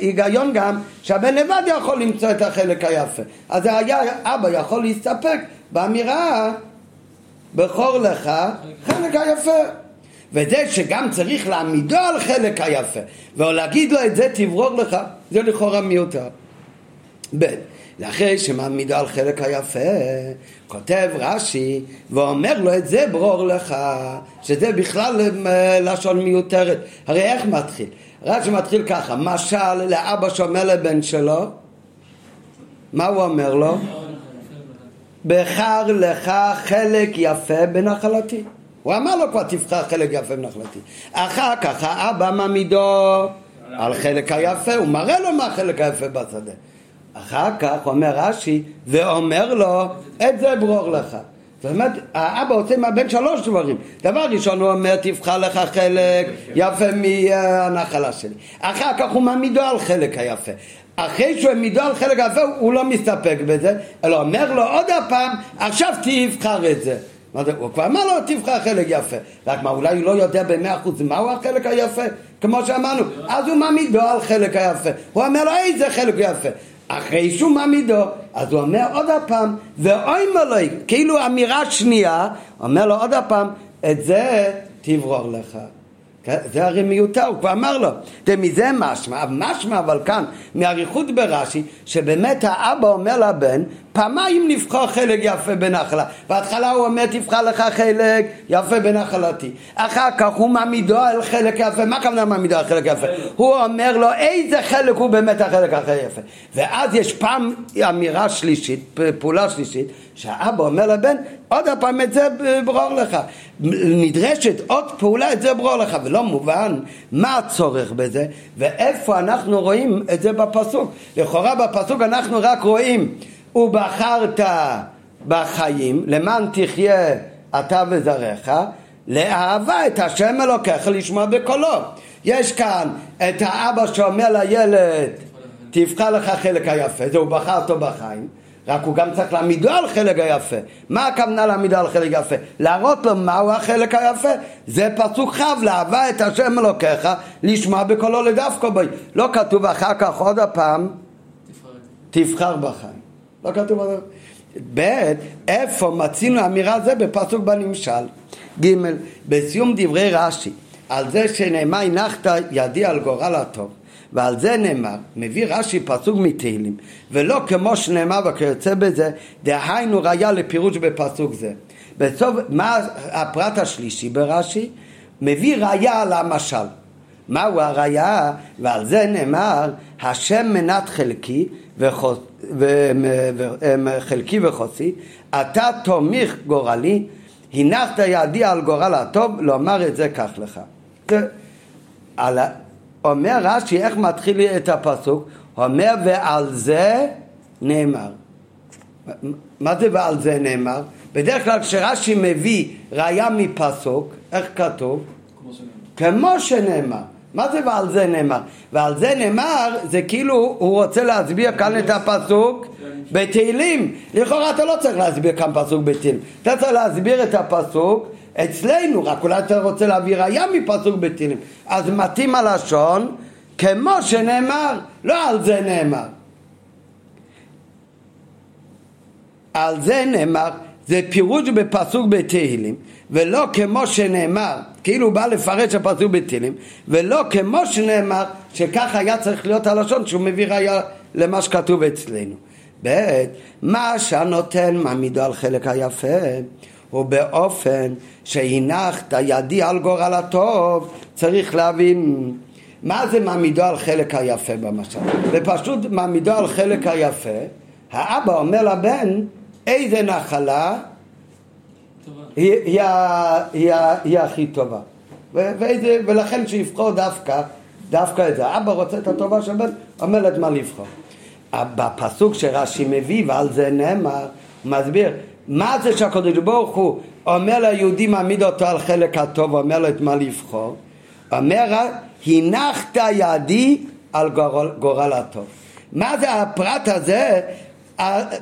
היגיון גם שהבן לבד יכול למצוא את החלק היפה. אז היה, אבא יכול להסתפק באמירה בכור לך חלק היפה. וזה שגם צריך להעמידו על חלק היפה ולהגיד לו את זה תברור לך, זה לכאורה מיותר. ב' לאחרי שמעמידו על חלק היפה, כותב רש"י ואומר לו את זה ברור לך, שזה בכלל אה, לשון מיותרת. הרי איך מתחיל? רש"י מתחיל ככה, משל לאבא שאומר לבן שלו, מה הוא אומר לו? בחר לך חלק יפה בנחלתי. הוא אמר לו כבר תבחר חלק יפה בנחלתי. אחר כך האבא מעמידו על חלק היפה, הוא מראה לו מה החלק היפה בשדה. אחר כך אומר רש"י, ואומר לו, את זה ברור לך. זאת אומרת, האבא עושה מהבן שלוש דברים. דבר ראשון הוא אומר, תבחר לך חלק יפה מהנחלה שלי. אחר כך הוא מעמידו על חלק היפה. אחרי שהוא העמידו על חלק היפה, הוא לא מסתפק בזה, אלא אומר לו עוד הפעם, עכשיו תבחר את זה. זה? הוא כבר אמר לו, תבחר חלק יפה. רק מה, אולי הוא לא יודע במאה אחוז מהו החלק היפה? כמו שאמרנו, אז הוא מעמידו על חלק היפה. הוא אומר לו, איזה חלק יפה? אחרי שהוא מעמידו, אז הוא אומר עוד הפעם, ואוי מלוי, כאילו אמירה שנייה, אומר לו עוד הפעם, את זה תברור לך. כן? זה הרי מיותר, הוא כבר אמר לו. ומזה משמע, משמע אבל כאן, מאריכות ברש"י, שבאמת האבא אומר לבן, פעמיים נבחר חלק יפה בנחלה. בהתחלה הוא אומר, תבחר לך חלק יפה בנחלתי. אחר כך הוא מעמידו על חלק יפה, מה הכוונה מעמידו על חלק יפה? הוא אומר לו, איזה חלק הוא באמת החלק הכי יפה. ואז יש פעם אמירה שלישית, פעולה שלישית, שהאבא אומר לבן, עוד פעם את זה ברור לך. נדרשת עוד פעולה, את זה ברור לך. ולא מובן מה הצורך בזה, ואיפה אנחנו רואים את זה בפסוק. לכאורה בפסוק אנחנו רק רואים, ובחרת בחיים, למען תחיה אתה וזרעך, לאהבה את השם אלוקיך לשמוע בקולו. יש כאן את האבא שאומר לילד, תבחר לך חלק היפה, זה הוא בחר אותו בחיים. רק הוא גם צריך להעמידו על חלק היפה. מה הכוונה להעמידו על חלק היפה? להראות לו מהו החלק היפה. זה פסוק כ' לאהבה את השם אלוקיך, לשמוע בקולו לדווקא בו. לא כתוב אחר כך עוד הפעם, תבחר בחיים. לא כתוב עוד הפעם. ב', איפה מצינו אמירה זה בפסוק בנמשל. ג', בסיום דברי רש"י, על זה שנאמר הנחת ידי על גורל הטוב. ועל זה נאמר, מביא רש"י פסוק מתהילים, ולא כמו שנאמר וכיוצא בזה, דהיינו ראיה לפירוש בפסוק זה. בסוף, מה הפרט השלישי ברש"י? מביא ראיה על המשל. מהו הראיה? ועל זה נאמר, השם מנת חלקי וחוס, וחלקי וחוסי, אתה תומיך גורלי, הנחת ידי על גורל הטוב, לומר את זה כך לך. על, אומר רש"י איך מתחיל את הפסוק, אומר ועל זה נאמר. מה זה ועל זה נאמר? בדרך כלל כשרש"י מביא ראיה מפסוק, איך כתוב? כמו שנאמר. כמו שנאמר. מה זה ועל זה נאמר? ועל זה נאמר זה כאילו הוא רוצה להסביר כאן את הפסוק בתהילים. לכאורה אתה לא צריך להסביר כאן פסוק בתהילים. אתה צריך להסביר את הפסוק אצלנו, רק אולי אתה רוצה להביא ראיה מפסוק בתהילים. אז מתאים הלשון כמו שנאמר, לא על זה נאמר. על זה נאמר, זה פירוש בפסוק בתהילים, ולא כמו שנאמר, כאילו הוא בא לפרש הפסוק בתהילים, ולא כמו שנאמר, שככה היה צריך להיות הלשון שהוא מביא ראיה למה שכתוב אצלנו. ב' מה שהנותן מעמידו על חלק היפה הוא באופן שהנחת ידי על גורל הטוב צריך להבין מה זה מעמידו על חלק היפה במשל ופשוט מעמידו על חלק היפה האבא אומר לבן איזה נחלה? היא, היא, היא, היא הכי טובה. ואיזה, ולכן שיבחור דווקא דווקא את זה. אבא רוצה את הטובה של בן אומר את מה לבחור? בפסוק שרש"י מביא, ועל זה נאמר, הוא מסביר, מה זה שהקדוש ברוך הוא אומר ליהודי מעמיד אותו על חלק הטוב, אומר לו את מה לבחור, אומר, הנחת ידי על גורל, גורל הטוב. מה זה הפרט הזה?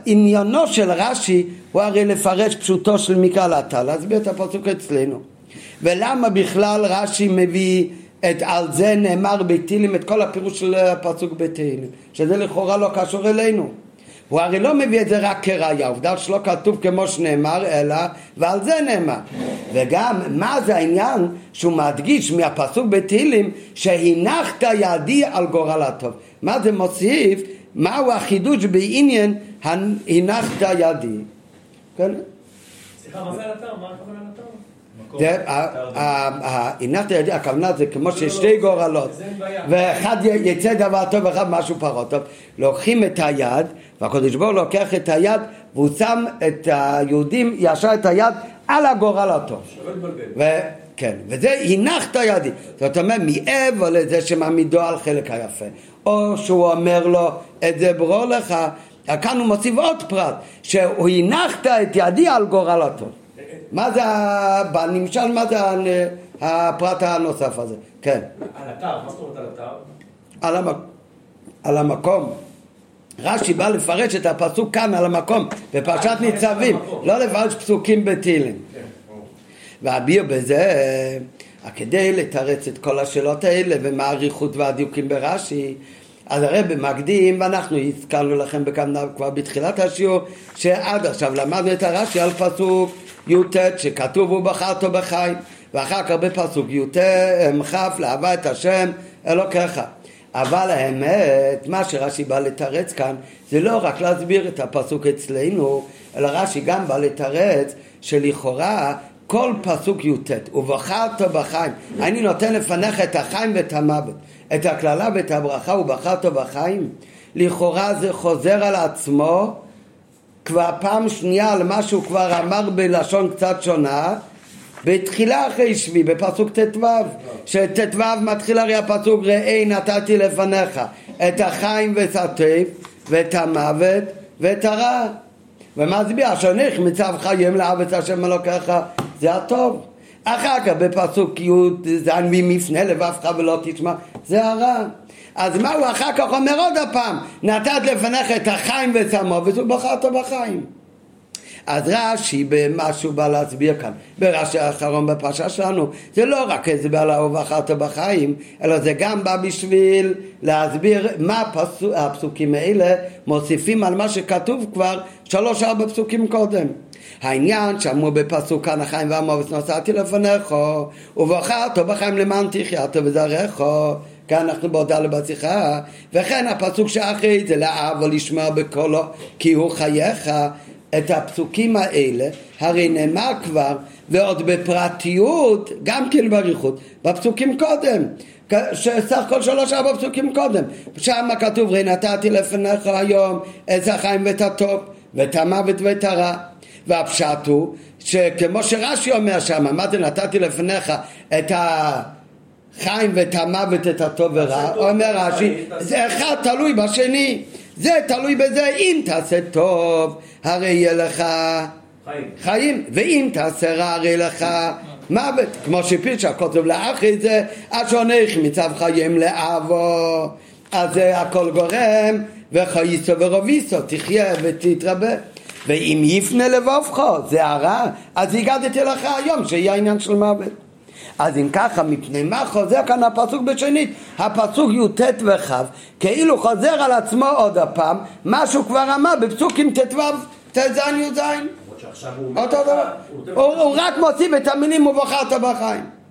עניינו של רש"י הוא הרי לפרש פשוטו של מקרא לטה, להסביר את הפסוק אצלנו. ולמה בכלל רש"י מביא את על זה נאמר בתהילים את כל הפירוש של הפסוק בתהילים שזה לכאורה לא קשור אלינו הוא הרי לא מביא את זה רק כראיה, עובדה שלא כתוב כמו שנאמר, אלא ועל זה נאמר. וגם, מה זה העניין שהוא מדגיש מהפסוק בתהילים, שהנחת ידי על גורל הטוב. מה זה מוסיף? מהו החידוש בעניין הנחת ידי? כן? סליחה, מה זה על הטוב? מה הכוונה על הטוב? הנחת ידי, הכוונה זה כמו ששתי גורלות ואחד יצא דבר טוב ואחד משהו פחות טוב לוקחים את היד והקדוש ברוך לוקח את היד והוא שם את היהודים ישר את היד על הגורל הטוב כן, וזה הנחת ידי זאת אומרת מעבר לזה שמעמידו על חלק היפה או שהוא אומר לו את זה ברור לך כאן הוא מוסיף עוד פרט שהוא הנחת את ידי על גורל הטוב מה זה, בנמשל, מה זה הפרט הנוסף הזה? כן. על אתר, מה זאת אומרת על אתר? על, המק... על המקום. רש"י בא לפרש את הפסוק כאן על המקום, בפרשת ניצבים, לא לפרש פסוקים בתהילים. כן, והביר בזה, כדי לתרץ את כל השאלות האלה ומה האריכות והדיוקים ברש"י, אז הרב מקדים, ואנחנו הזכרנו לכם בכמה כבר בתחילת השיעור, שעד עכשיו למדנו את הרש"י על פסוק י"ט שכתוב הוא בחרת בחיים ואחר כך בפסוק י"ט כ' לאהבה את השם אלוקיך אבל האמת, מה שרש"י בא לתרץ כאן זה לא רק להסביר את הפסוק אצלנו אלא רש"י גם בא לתרץ שלכאורה כל פסוק י"ט ובחרת בחיים אני נותן לפניך את החיים ואת המוות את הקללה ואת הברכה ובחרת בחיים לכאורה זה חוזר על עצמו כבר פעם שנייה על מה שהוא כבר אמר בלשון קצת שונה בתחילה אחרי שבי, בפסוק ט"ו, שט"ו מתחיל הרי הפסוק ראה נתתי לפניך את החיים ואת הטף ואת המוות ואת הרע ומסביר אשר נך מצב חיים את השם אלוקיך זה הטוב אחר כך בפסוק י' ז' ממפנה לבבך ולא תשמע זה הרע אז מה הוא אחר כך אומר עוד הפעם? נתת לפניך את החיים ואת המובץ ובחרת בחיים. אז רש"י במה שהוא בא להסביר כאן, ברש"י האחרון בפרשה שלנו, זה לא רק הסבר על ובחרת בחיים, אלא זה גם בא בשביל להסביר מה הפסוק, הפסוקים האלה מוסיפים על מה שכתוב כבר שלוש ארבע פסוקים קודם. העניין שאמרו בפסוק כאן החיים והמובץ נוסעתי לפניך ובחרת בחיים למען תחיית וזרעך כאן אנחנו בהודעה לבשיחה, וכן הפסוק שאחרי זה לאב ולשמוע בקולו כי הוא חייך, את הפסוקים האלה הרי נאמר כבר ועוד בפרטיות גם כן באריכות בפסוקים קודם. שסך הכל שלוש ארבע פסוקים קודם. שם כתוב ראי נתתי לפניך היום את החיים ואת הטוב ואת המוות ואת הרע והפשט הוא שכמו שרש"י אומר שם מה זה נתתי לפניך את ה... חיים ואת המוות, את הטוב ורע, אומר רש"י, זה אחד תלוי בשני, זה תלוי בזה, אם תעשה טוב, הרי יהיה לך חיים, חיים. ואם תעשה רע, הרי לך מוות, כמו שפירשה כותב לאחי זה, אשר נך מצב חיים לאבו, אז זה הכל גורם, וחייסו ורוביסו, תחיה ותתרבה. ואם יפנה לבובך, זה הרע, אז הגדתי לך היום שיהיה עניין של מוות. אז אם ככה, מפני מה חוזר כאן הפסוק בשנית? הפסוק י"ט וכ', כאילו חוזר על עצמו עוד הפעם, מה שהוא כבר אמר בפסוקים ט"ו, ט"ז י"ז. אותו דבר. הוא רק מוסיף את המילים ובחרת בחיים.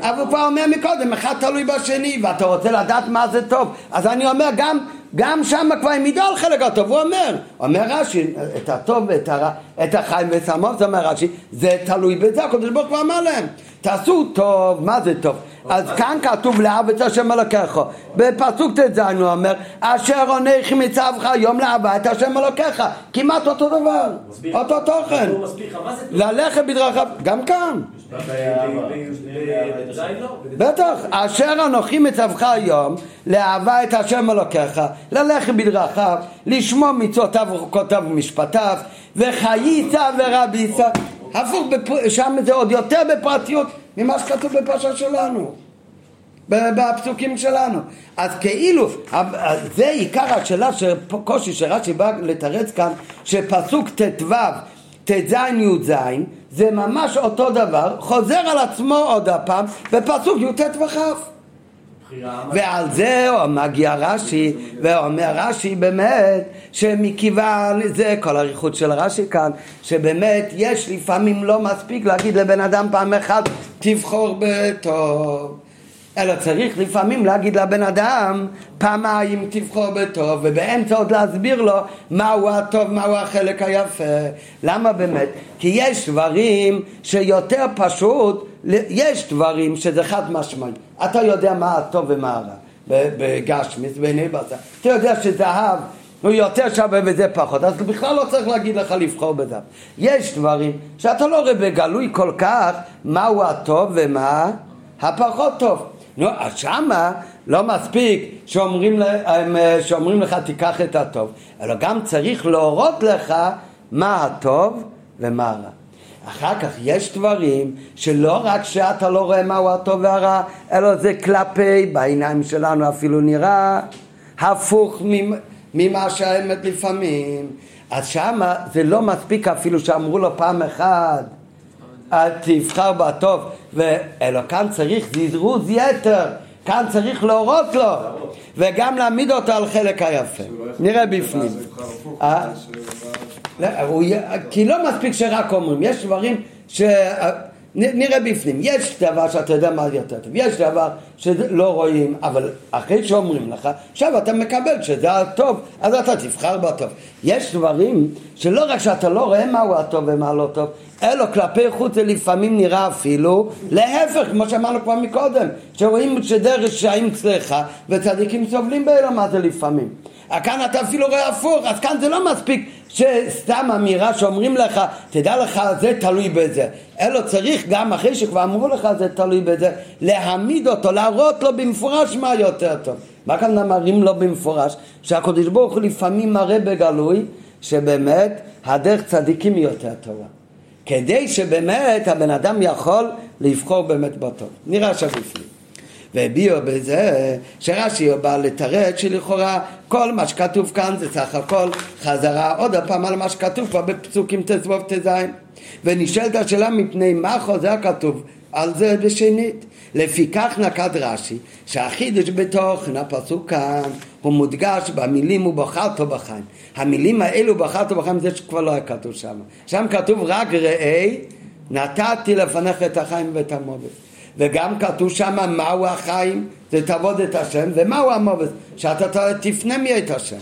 אבל הוא כבר אומר מקודם, אחד תלוי בשני, ואתה רוצה לדעת מה זה טוב. אז אני אומר, גם, גם שם כבר הם ידעו על חלק הטוב, הוא אומר, אומר רש"י, את הטוב ואת הרע, את החיים ואת המות, זה אומר רש"י, זה תלוי בזה, הקדוש ברוך הוא אמר להם, תעשו טוב, מה זה טוב? אז כאן כתוב לאהב את השם אלוקיך, בפסוק ט"ז הוא אומר, אשר עונך מצווך היום לאהבה את השם אלוקיך, כמעט אותו דבר. אותו תוכן. ללכת בדרכיו, גם כאן. לא? בטח, אשר אנוכי מצווך היום, לאהבה את השם אלוקיך, ללכת בדרכיו, לשמוע מצוותיו וחוקותיו ומשפטיו, וחייצה ורביצה. הפוך, שם זה עוד יותר בפרטיות ממה שכתוב בפרשה שלנו. ב- בפסוקים שלנו. אז כאילו, זה עיקר השאלה, קושי שרש"י בא לתרץ כאן, שפסוק ט"ו, ט"ז י"ז, זה ממש אותו דבר, חוזר על עצמו עוד הפעם, בפסוק י"ט וכ'. ועל זה מגיע רש"י, ואומר רש"י באמת שמכיוון, זה כל האריכות של רש"י כאן, שבאמת יש לפעמים לא מספיק להגיד לבן אדם פעם אחת תבחור בטוב. אלא צריך לפעמים להגיד לבן אדם פעמיים תבחור בטוב ובאמצע עוד להסביר לו מהו הטוב, מהו החלק היפה. למה באמת? כי יש דברים שיותר פשוט, יש דברים שזה חד משמעי. אתה יודע מה הטוב ומה הרע. בגשמיס, בעיני בשר. אתה יודע שזהב הוא יותר שווה וזה פחות, אז בכלל לא צריך להגיד לך לבחור בזהב. יש דברים שאתה לא רואה בגלוי כל כך מהו הטוב ומה הפחות טוב. נו, אז שמה לא מספיק שאומרים, להם, שאומרים לך תיקח את הטוב, אלא גם צריך להורות לך מה הטוב ומה הרע. אחר כך יש דברים שלא רק שאתה לא רואה מהו הטוב והרע, אלא זה כלפי, בעיניים שלנו אפילו נראה הפוך ממה שהאמת לפעמים. אז שמה זה לא מספיק אפילו שאמרו לו פעם אחת תבחר בטוב, אלא כאן צריך זזרוז יתר, כאן צריך להורות לו וגם להעמיד אותו על חלק היפה. נראה בפנים. אה? לא, כי לא מספיק שרק אומרים, יש דברים ש... נראה בפנים, יש דבר שאתה יודע מה יותר טוב, יש דבר שלא רואים, אבל אחרי שאומרים לך, עכשיו אתה מקבל שזה הטוב, אז אתה תבחר בטוב. יש דברים שלא רק שאתה לא רואה מהו הטוב ומה לא טוב, אלא כלפי חוץ זה לפעמים נראה אפילו להפך, כמו שאמרנו כבר מקודם, שרואים שדרך רשעים אצלך וצדיקים סובלים באלה מה זה לפעמים. כאן אתה אפילו רואה הפוך, אז כאן זה לא מספיק שסתם אמירה שאומרים לך, תדע לך, זה תלוי בזה. אלא צריך גם אחרי שכבר אמרו לך, זה תלוי בזה, להעמיד אותו, להראות לו במפורש מה יותר טוב. מה כאן מראים לו במפורש? שהקדוש ברוך הוא לפעמים מראה בגלוי, שבאמת הדרך צדיקים היא יותר טובה. כדי שבאמת הבן אדם יכול לבחור באמת בטוב. נראה עכשיו בפנים. והביעו בזה שרש"י בא לתרץ שלכאורה כל מה שכתוב כאן זה סך הכל חזרה עוד פעם על מה שכתוב כבר בפסוקים ט"ו ט"ז ונשאלת השאלה מפני מה חוזר כתוב על זה בשנית? לפיכך נקד רש"י שהחידוש בתוכן הפסוק כאן הוא מודגש במילים ובחרת בחיים המילים האלו בחרת בחיים זה שכבר לא היה כתוב שם. שם כתוב רק ראה נתתי לפניך את החיים ואת המוות וגם כתוב שם מהו החיים, זה תעבוד את השם, ומהו המוות, שאתה תפנה מי את השם.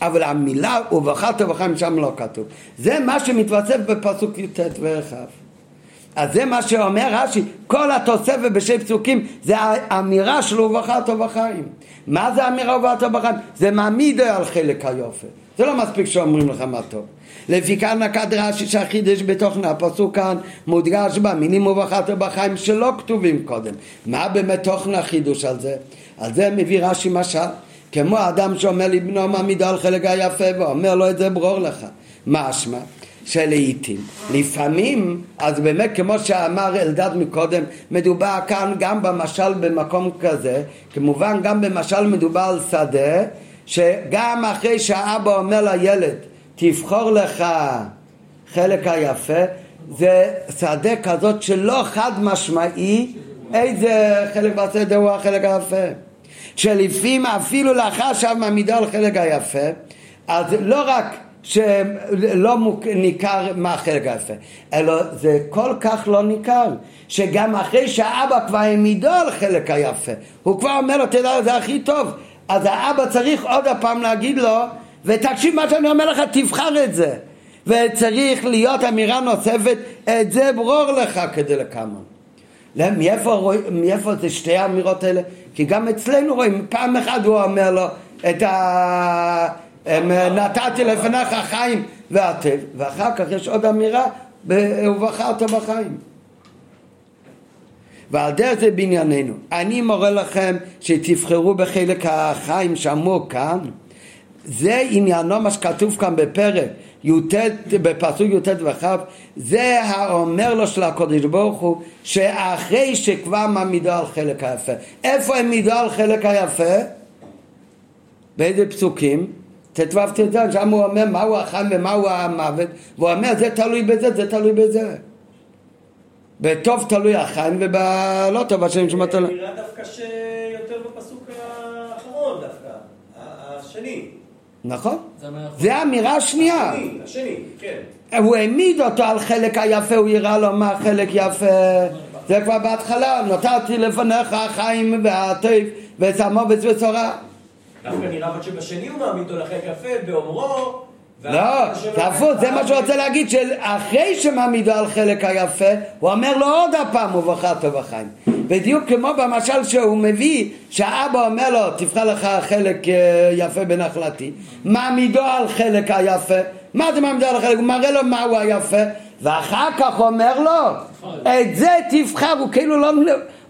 אבל המילה ובחרת בחיים שם לא כתוב. זה מה שמתווסף בפסוק י"ט וכ'. אז זה מה שאומר רש"י, כל התוספת בשני פסוקים זה האמירה של ובחרת בחיים. מה זה אמירה ובחרת בחיים? זה מעמיד על חלק היופי. זה לא מספיק שאומרים לך מה טוב. לפיכך נקד רש"י שהחידש בתוכן הפסוק כאן מודגש במילים ובחרת בחיים שלא כתובים קודם. מה באמת תוכן החידוש על זה? על זה מביא רש"י משל, כמו אדם שאומר לבנו מעמידו על חלק היפה ואומר לו את זה ברור לך. משמע שלעיתים, לפעמים, אז באמת כמו שאמר אלדד מקודם, מדובר כאן גם במשל במקום כזה, כמובן גם במשל מדובר על שדה, שגם אחרי שהאבא אומר לילד תבחור לך חלק היפה, זה שדה כזאת שלא חד משמעי איזה חלק בשדה הוא החלק היפה. שלפעמים אפילו לאחר שעה מעמידו על חלק היפה, אז לא רק שלא מוק- ניכר מה החלק היפה, אלא זה כל כך לא ניכר, שגם אחרי שהאבא כבר העמידו על חלק היפה, הוא כבר אומר לו, תדע, זה הכי טוב, אז האבא צריך עוד הפעם להגיד לו, ותקשיב מה שאני אומר לך, תבחר את זה. וצריך להיות אמירה נוספת, את זה ברור לך כדי לכמה. לא, מאיפה, מאיפה זה שתי האמירות האלה? כי גם אצלנו רואים, פעם אחת הוא אומר לו את ה... אמ, נתתי לפניך חיים ועטב, ואחר כך יש עוד אמירה, ובחרת בחיים. ועל דרך זה בענייננו. אני מורה לכם שתבחרו בחלק החיים שאמור כאן. זה עניינו מה שכתוב כאן בפרק י"ט, בפסוק י"ט וכ', זה האומר לו של הקודש ברוך הוא, שאחרי שכבר מעמידו על חלק היפה. איפה העמידו על חלק היפה? באיזה פסוקים? ט"ו ט"ז, שם הוא אומר מהו החיים ומהו המוות, והוא אומר זה תלוי בזה, זה תלוי בזה. בטוב תלוי החיים ובלא טוב השם שמע תלוי. נראה דווקא שיותר בפסוק האחרון דווקא, השני. נכון? זה האמירה השנייה. השני, השני, כן. הוא העמיד אותו על חלק היפה, הוא יראה לו מה חלק יפה. זה כבר בהתחלה, נתתי לפניך חיים והטוב ושמו ובשורה. דווקא נראה שבשני הוא מעמיד אותו לחלק יפה באומרו. לא, זה הפוך, זה מה שהוא רוצה להגיד, שאחרי שמעמידו על חלק היפה, הוא אומר לו עוד הפעם ובחרת בחיים. בדיוק כמו במשל שהוא מביא, שהאבא אומר לו, תבחר לך חלק אה, יפה בנחלתי, מעמידו על חלק היפה, מה זה מעמידו על החלק? הוא מראה לו מהו היפה, ואחר כך אומר לו, את זה תבחר, הוא כאילו לא...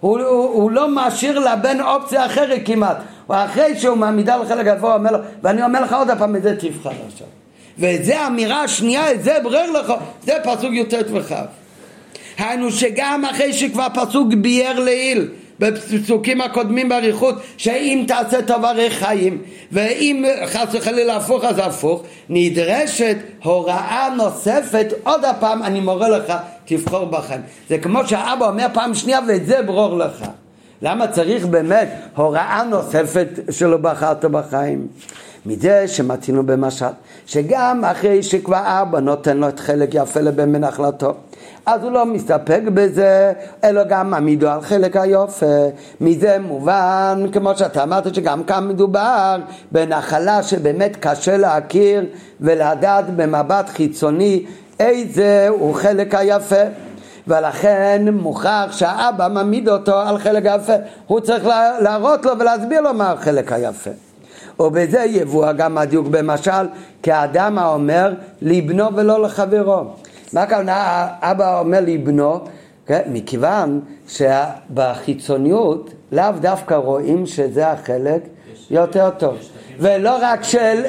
הוא, הוא, הוא לא משאיר לבן אופציה אחרת כמעט. ואחרי שהוא מעמידה על חלק היפה, הוא אומר לו, ואני אומר לך עוד פעם, את זה תבחר עכשיו. וזה האמירה השנייה, את זה ברר לך, זה פסוק י"ט וכ'. היינו שגם אחרי שכבר פסוק ביאר לעיל בפסוקים הקודמים באריכות שאם תעשה הרי חיים ואם חס וחלילה הפוך אז הפוך נדרשת הוראה נוספת עוד הפעם אני מורה לך תבחור בחיים זה כמו שהאבא אומר פעם שנייה ואת זה ברור לך למה צריך באמת הוראה נוספת שלא בחרת בחיים? מזה שמתינו במשל, שגם אחרי שכבר אבא נותן לו את חלק יפה לבן מנחלתו, אז הוא לא מסתפק בזה, אלא גם מעמידו על חלק היופי. מזה מובן, כמו שאתה אמרת, שגם כאן מדובר בנחלה שבאמת קשה להכיר ולדעת במבט חיצוני איזה הוא חלק היפה. ולכן מוכרח שהאבא מעמיד אותו על חלק היפה, הוא צריך לה, להראות לו ולהסביר לו מה החלק היפה. ובזה יבוא גם הדיוק במשל, כאדם האומר לבנו ולא לחברו. מה הכוונה האבא אומר לבנו? כן? מכיוון שבחיצוניות לאו דווקא רואים שזה החלק יותר טוב. ולא רק של,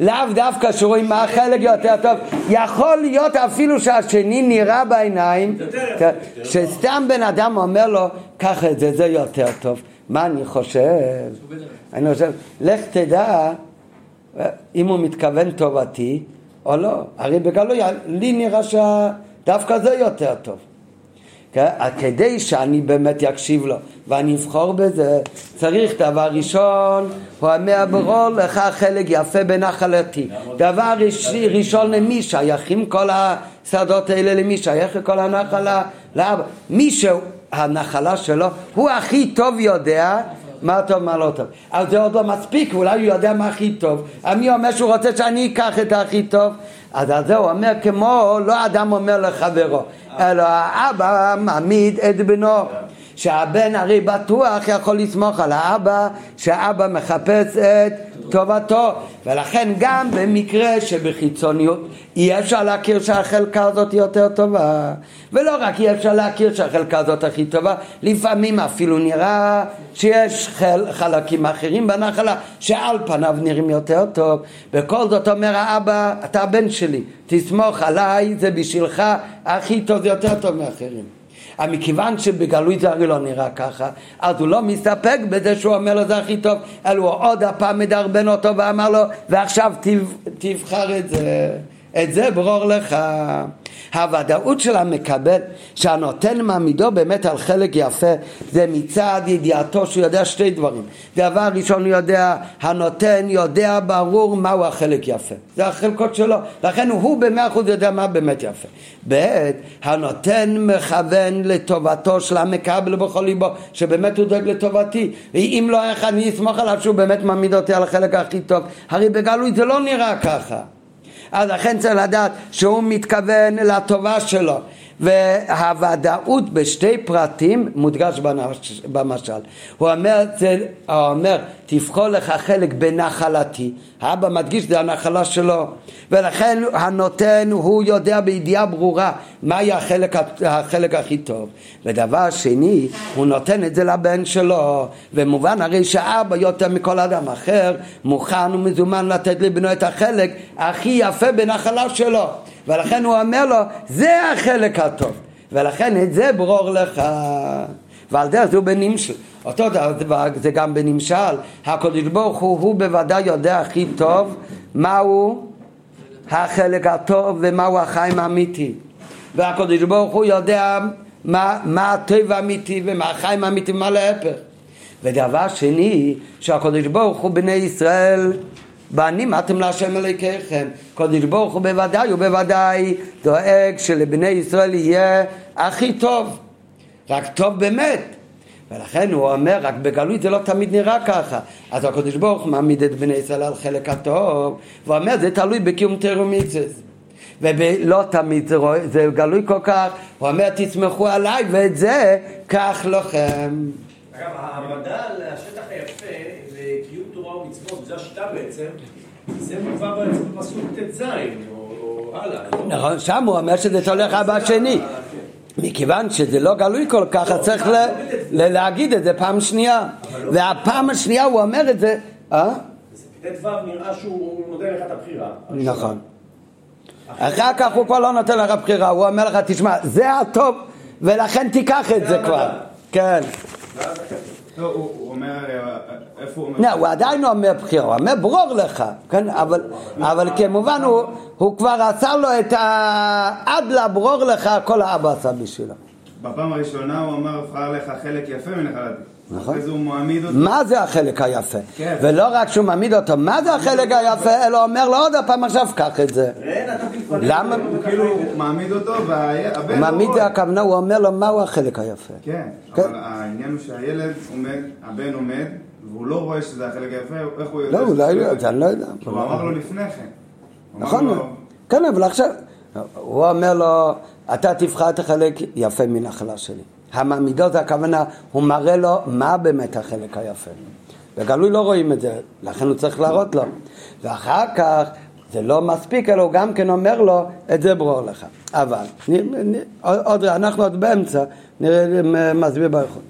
לאו דווקא שרואים מה החלק יותר טוב, יכול להיות אפילו שהשני נראה בעיניים, כן, שסתם בן אדם אומר לו, קח את זה, זה יותר טוב. מה אני חושב? אני חושב, לך תדע אם הוא מתכוון טובתי או לא. הרי בגלוי, לי נראה שדווקא זה יותר טוב. כן? כדי שאני באמת אקשיב לו ואני אבחור בזה, צריך דבר ראשון, הוא אומר ברור לך חלק יפה בנחלתי. דבר ראש- ראשון למי שייכים כל השדות האלה, למי שייך כל הנחלה? לאבא. מי שהנחלה שלו, הוא הכי טוב יודע מה טוב מה לא טוב. אז זה עוד לא מספיק, אולי הוא יודע מה הכי טוב. מי אומר שהוא רוצה שאני אקח את הכי טוב? אז על זה הוא אומר כמו לא אדם אומר לחברו, אלא האבא מעמיד את בנו. שהבן הרי בטוח יכול לסמוך על האבא, שהאבא מחפש את טובתו. ולכן גם במקרה שבחיצוניות אי אפשר להכיר שהחלקה הזאת יותר טובה. ולא רק אי אפשר להכיר שהחלקה הזאת הכי טובה, לפעמים אפילו נראה שיש חל, חלקים אחרים בנחלה שעל פניו נראים יותר טוב. בכל זאת אומר האבא, אתה הבן שלי, תסמוך עליי, זה בשבילך הכי טוב, זה יותר טוב מאחרים. אבל מכיוון שבגלוי זה הרי לא נראה ככה, אז הוא לא מסתפק בזה שהוא אומר לו זה הכי טוב, אלא הוא עוד הפעם מדרבן אותו ואמר לו, ועכשיו תב, תבחר את זה. את זה ברור לך. הוודאות של המקבל שהנותן מעמידו באמת על חלק יפה זה מצד ידיעתו שהוא יודע שתי דברים. דבר ראשון הוא יודע הנותן יודע ברור מהו החלק יפה. זה החלקות שלו. לכן הוא במאה אחוז יודע מה באמת יפה. ב' הנותן מכוון לטובתו של המקבל בכל ליבו שבאמת הוא דואג לטובתי. ואם לא איך אני אסמוך עליו שהוא באמת מעמיד אותי על החלק הכי טוב? הרי בגלוי זה לא נראה ככה אז לכן צריך לדעת שהוא מתכוון לטובה שלו והוודאות בשתי פרטים מודגש במשל. הוא אומר, אומר תבחור לך חלק בנחלתי, האבא מדגיש זה הנחלה שלו, ולכן הנותן הוא יודע בידיעה ברורה מהי החלק, החלק הכי טוב. ודבר שני, הוא נותן את זה לבן שלו, ומובן הרי שאבא יותר מכל אדם אחר מוכן ומזומן לתת לבנו את החלק הכי יפה בנחלה שלו. ולכן הוא אומר לו, זה החלק הטוב. ולכן את זה ברור לך. ועל דרך זה הוא בנמשל. אותו דבר זה גם בנמשל. הקדוש ברוך הוא, הוא בוודאי יודע הכי טוב מהו החלק הטוב ומהו החיים האמיתי. והקדוש ברוך הוא יודע מה, מה הטוב האמיתי ומה החיים האמיתי ומה להפך. ודבר שני, שהקדוש ברוך הוא בני ישראל בנים אתם להשם אלוקיכם. קודש ברוך הוא בוודאי הוא בוודאי דואג שלבני ישראל יהיה הכי טוב. רק טוב באמת. ולכן הוא אומר, רק בגלוי זה לא תמיד נראה ככה. אז הקדוש ברוך הוא מעמיד את בני ישראל על חלק הטוב, והוא אומר, זה תלוי בקיום מצווה. ולא תמיד זה, רוא, זה גלוי כל כך, הוא אומר, תסמכו עליי, ואת זה, קח לכם. אגב, העמדה על השטח היפה וקיום תורה ומצוות, זו השיטה בעצם, זה מובא בעצם בפסוק ט"ז, או הלאה. לא? נכון, שם הוא אומר שזה תולך אבא השני. מכיוון שזה לא גלוי כל כך, אז צריך להגיד את זה פעם שנייה. והפעם השנייה הוא אומר את זה... אה? ט"ו נראה שהוא נותן לך את הבחירה. נכון. אחר כך הוא כבר לא נותן לך בחירה, הוא אומר לך, תשמע, זה הטוב, ולכן תיקח את זה כבר. כן. לא, הוא אומר, איפה הוא אומר? לא, הוא עדיין אומר בחירה, הוא אומר ברור לך, כן, אבל, אבל כמובן הוא, הוא כבר עשה לו את ה... עד לברור לך, כל האבא עשה בשבילו. בפעם הראשונה הוא אמר, בחר לך חלק יפה מנחלתי. נכון. זה הוא מעמיד אותו. מה זה החלק היפה? כן. ולא רק שהוא מעמיד אותו, מה זה החלק היפה, אלא אומר לו עוד פעם עכשיו קח את זה. למה? הוא כאילו מעמיד אותו, והבן... מעמיד זה הכוונה, הוא אומר לו מהו החלק היפה. כן, כן. אבל העניין הוא שהילד עומד, הבן עומד, והוא לא רואה שזה החלק היפה, איך הוא יודע לא, אולי לא, זה אני לא יודע. הוא אמר לו לפני כן. הוא אמר נכון, לו, כן, אבל עכשיו, הוא אומר לו, אתה תבחר את החלק יפה מנחלה שלי. המעמידו זה הכוונה, הוא מראה לו מה באמת החלק היפה. בגלוי לא רואים את זה, לכן הוא צריך להראות לו. ואחר כך, זה לא מספיק, אלא הוא גם כן אומר לו, את זה ברור לך. אבל, נ, נ, עוד, אנחנו עוד באמצע, נראה מסביר באיכות.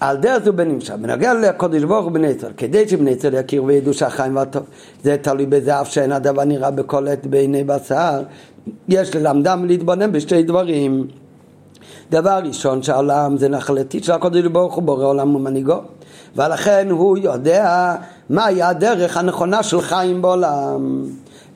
על דרך זו בנמשל, בנוגע לקודש ברוך הוא בני ישראל, כדי שבני ישראל יכירו וידעו שהחיים והטוב, זה תלוי בזה אף שאין הדבר נראה בכל עת בעיני בשר, יש ללמדם להתבונן בשתי דברים. דבר ראשון שהעולם זה נחלתי של הקודש ברוך הוא בורא עולם ומנהיגו ולכן הוא יודע מהי הדרך הנכונה של חיים בעולם.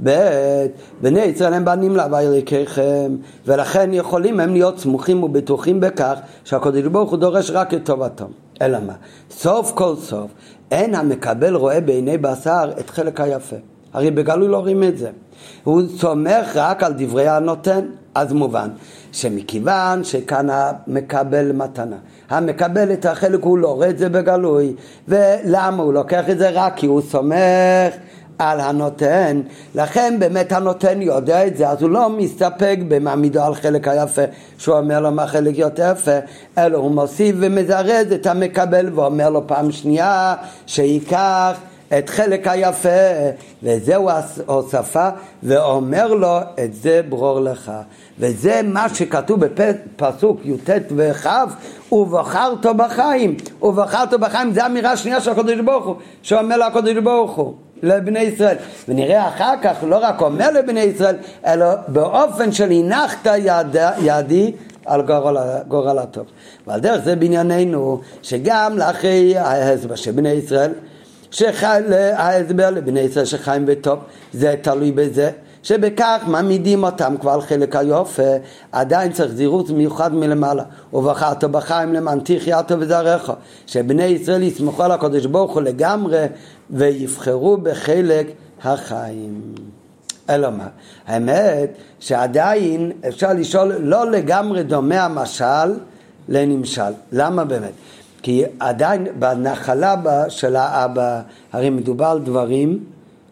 ב' בני ישראל הם בנים להווי אלוקיכם ולכן יכולים הם להיות סמוכים ובטוחים בכך שהקודש ברוך הוא דורש רק את טובתם. אלא מה? סוף כל סוף אין המקבל רואה בעיני בשר את חלק היפה. הרי בגלוי לא רואים את זה. הוא סומך רק על דברי הנותן, אז מובן שמכיוון שכאן המקבל מתנה, המקבל את החלק הוא לא רואה את זה בגלוי, ולמה הוא לוקח את זה? רק כי הוא סומך על הנותן, לכן באמת הנותן יודע את זה, אז הוא לא מסתפק במעמידו על חלק היפה, שהוא אומר לו מה חלק יותר יפה, אלא הוא מוסיף ומזרז את המקבל ואומר לו פעם שנייה שייקח את חלק היפה, וזהו הוספה, ואומר לו את זה ברור לך. וזה מה שכתוב בפסוק י"ט וכ' ובחרת בחיים, ובחרת בחיים, זה אמירה שנייה של הקדוש ברוך הוא, שאומר לו הקדוש ברוך הוא. לבני ישראל. ונראה אחר כך, לא רק אומר לבני ישראל, אלא באופן של הנחת יד, ידי על גורל, גורל הטוב. ועל דרך זה בענייננו, שגם לאחרי ההסבר של בני ישראל, שההסבר לבני ישראל שחיים בטוב, זה תלוי בזה שבכך מעמידים אותם כבר על חלק היופי, עדיין צריך זירות מיוחד מלמעלה. ובחרת בחיים למען תחייתו וזרעך, שבני ישראל יסמכו על הקדוש ברוך הוא לגמרי ויבחרו בחלק החיים. אלא מה? האמת שעדיין אפשר לשאול, לא לגמרי דומה המשל לנמשל. למה באמת? כי עדיין בנחלה של האבא, הרי מדובר על דברים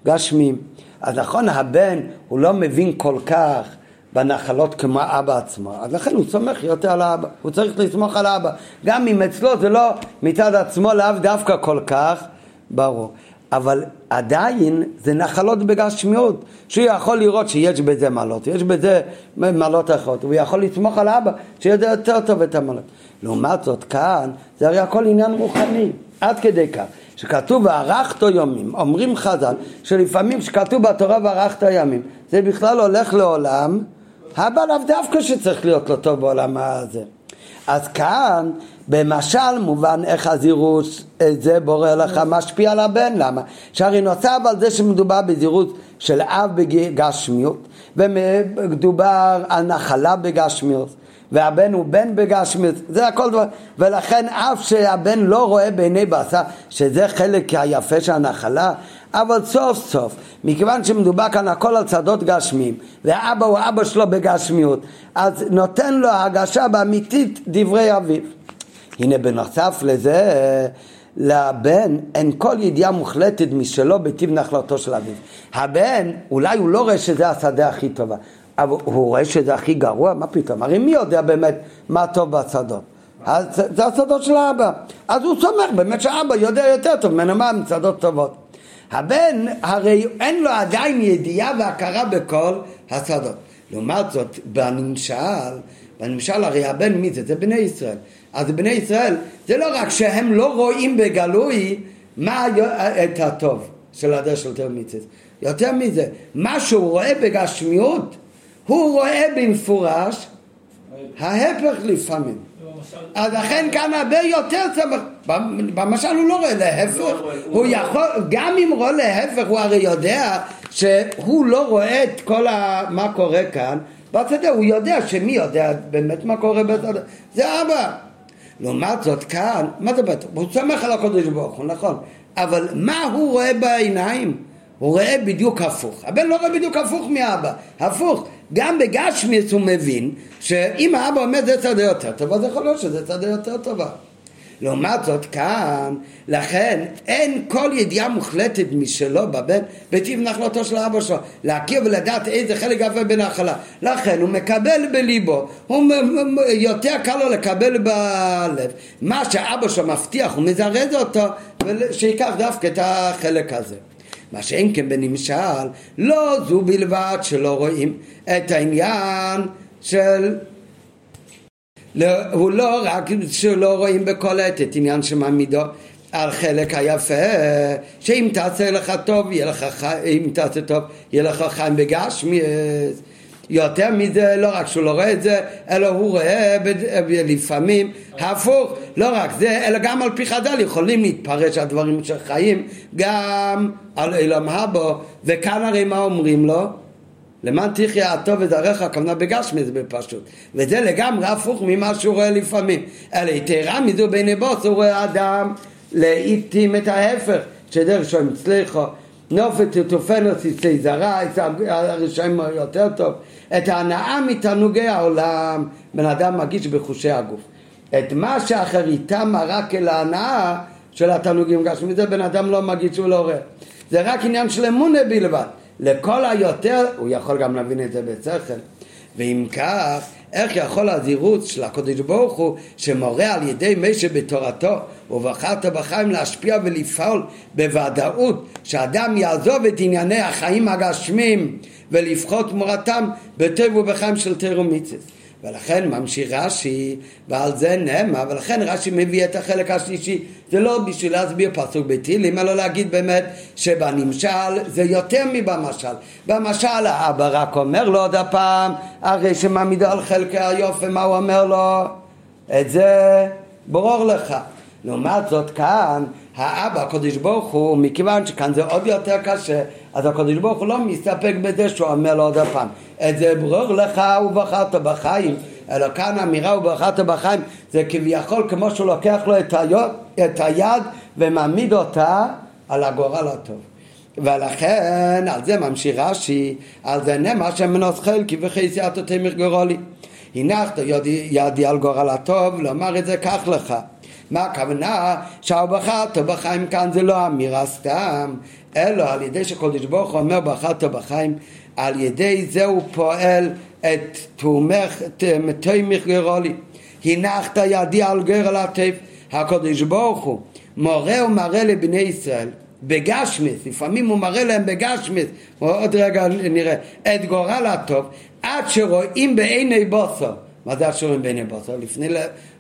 גשמיים. אז נכון, הבן הוא לא מבין כל כך בנחלות כמו האבא עצמו, אז לכן הוא סומך יותר על האבא, הוא צריך לסמוך על האבא. גם אם אצלו זה לא מצד עצמו לאו דווקא כל כך ברור. אבל עדיין זה נחלות בגשמיות, שהוא יכול לראות שיש בזה מעלות, יש בזה מעלות אחרות, הוא יכול לסמוך על אבא שיודע יותר טוב את המעלות. לעומת זאת כאן זה הרי הכל עניין רוחני, עד כדי כך. שכתוב וערכת יומים, אומרים חז"ל שלפעמים שכתוב בתורה וערכת ימים, זה בכלל הולך לעולם, הבא לאו דווקא שצריך להיות לו טוב בעולם הזה. אז כאן במשל מובן איך הזירוס זה בורא לך משפיע על הבן, למה? שהרי נוצר על זה שמדובר בזירוס של אב בגשמיות ומדובר על נחלה בגשמיות והבן הוא בן בגשמיות, זה הכל דבר, ולכן אף שהבן לא רואה בעיני בשר שזה חלק היפה של הנחלה, אבל סוף סוף, מכיוון שמדובר כאן הכל על צדות גשמיים, ואבא הוא אבא שלו בגשמיות, אז נותן לו הרגשה באמיתית דברי אביו. הנה בנוסף לזה, לבן אין כל ידיעה מוחלטת משלו בטיב נחלתו של אביו. הבן, אולי הוא לא רואה שזה השדה הכי טובה, אבל הוא רואה שזה הכי גרוע? מה פתאום? הרי מי יודע באמת מה טוב בשדות? אז זה השדות של האבא. אז הוא סומך באמת שהאבא יודע יותר טוב ממנו מה מצדות טובות. הבן, הרי אין לו עדיין ידיעה והכרה בכל השדות. לעומת זאת, בנמשל, בנמשל הרי הבן מי זה? זה בני ישראל. אז בני ישראל, זה לא רק שהם לא רואים בגלוי מה את הטוב של הדרך של תרמיצס. יותר מזה, מה שהוא רואה בגשמיות, הוא רואה במפורש ההפך לפעמים. אז לכן כאן הרבה יותר צמח, במשל הוא לא רואה להפך, הוא יכול, גם אם רואה להפך הוא הרי יודע שהוא לא רואה את כל ה... מה קורה כאן בשדה, הוא יודע שמי יודע באמת מה קורה בשדה, זה אבא. לעומת זאת כאן, מה זה בטח? הוא סומך על הקודש ברוך הוא, נכון, אבל מה הוא רואה בעיניים? הוא רואה בדיוק הפוך. הבן לא רואה בדיוק הפוך מאבא, הפוך. גם בגשמיס הוא מבין שאם האבא אומר זה צדה יותר טוב, אז יכול להיות שזה צדה יותר טובה. לעומת זאת כאן, לכן אין כל ידיעה מוחלטת משלו בבן בטיב נחלתו של אבא שלו, להכיר ולדעת איזה חלק יפה בנחלה. לכן הוא מקבל בליבו, הוא יותר קל לו לקבל בלב. מה שאבא שלו מבטיח, הוא מזרז אותו, שייקח דווקא את החלק הזה. מה שאין כן בנמשל, לא זו בלבד שלא רואים את העניין של... לא, הוא לא רק שלא רואים בכל עת את עניין שמעמידו על חלק היפה, שאם תעשה לך טוב, יהיה לך חיים, אם תעשה טוב, יהיה לך חיים בגשמי. יותר מזה, לא רק שהוא לא רואה את זה, אלא הוא רואה לפעמים הפוך, לא רק זה, אלא גם על פי חדל יכולים להתפרש הדברים שחיים גם על אילם הבו, וכאן הרי מה אומרים לו? למען תחיה הטוב וזרעך, הכוונה בגשמי זה בפשוט. וזה לגמרי הפוך ממה שהוא רואה לפעמים. אלא יתרה מזו בעיני בוס, הוא רואה אדם לעיתים את ההפך, שדרך שהם הצליחו. נופת תופנוס יצא זרה, הרשעים יותר טוב. את ההנאה מתענוגי העולם, בן אדם מגיש בחושי הגוף. את מה שאחר איתם רק אל ההנאה של התענוגים גשמי, זה בן אדם לא מגיש, הוא לא רואה. זה רק עניין של אמונה בלבד. לכל היותר, הוא יכול גם להבין את זה בשכל. ואם כך, איך יכול הזירוץ של הקדוש ברוך הוא שמורה על ידי מי שבתורתו ובחרת בחיים להשפיע ולפעול בוודאות שאדם יעזוב את ענייני החיים הגשמים ולפחות תמורתם בטוב ובחיים של תירו מיצס ולכן ממשיך רש"י, ועל זה נאמר, ולכן רש"י מביא את החלק השלישי, זה לא בשביל להסביר פסוק בתהילים, אלא להגיד באמת שבנמשל זה יותר מבמשל. במשל האבא רק אומר לו עוד הפעם, הרי שמעמידו על חלקי היופי, מה הוא אומר לו? את זה ברור לך. לעומת זאת כאן, האבא, הקדוש ברוך הוא, מכיוון שכאן זה עוד יותר קשה, אז הקדוש ברוך הוא לא מסתפק בזה שהוא אומר לו עוד פעם, את זה ברור לך ובחרת בחיים, אלא כאן אמירה ובחרת בחיים, זה כביכול כמו שהוא לוקח לו את היד, את היד ומעמיד אותה על הגורל הטוב. ולכן על זה ממשיך רש"י, על זה נאמר שמנוס חלקי וחייסיית תמר גורלי. הנחת ידי, ידי על גורל הטוב, לומר את זה קח לך. מה הכוונה? שהבחרת בחיים כאן זה לא אמירה סתם, אלא על ידי שקודש ברוך הוא אומר בחרת בחיים, על ידי זה הוא פועל את תומך, תומך גרולי. הנחת ידי על גרל הטף, הקודש ברוך הוא מורה ומראה לבני ישראל בגשמיס, לפעמים הוא מראה להם בגשמיס, עוד רגע נראה, את גורל הטוב, עד שרואים בעיני בוסו. מה זה השורם בעיני בוסו? לפני,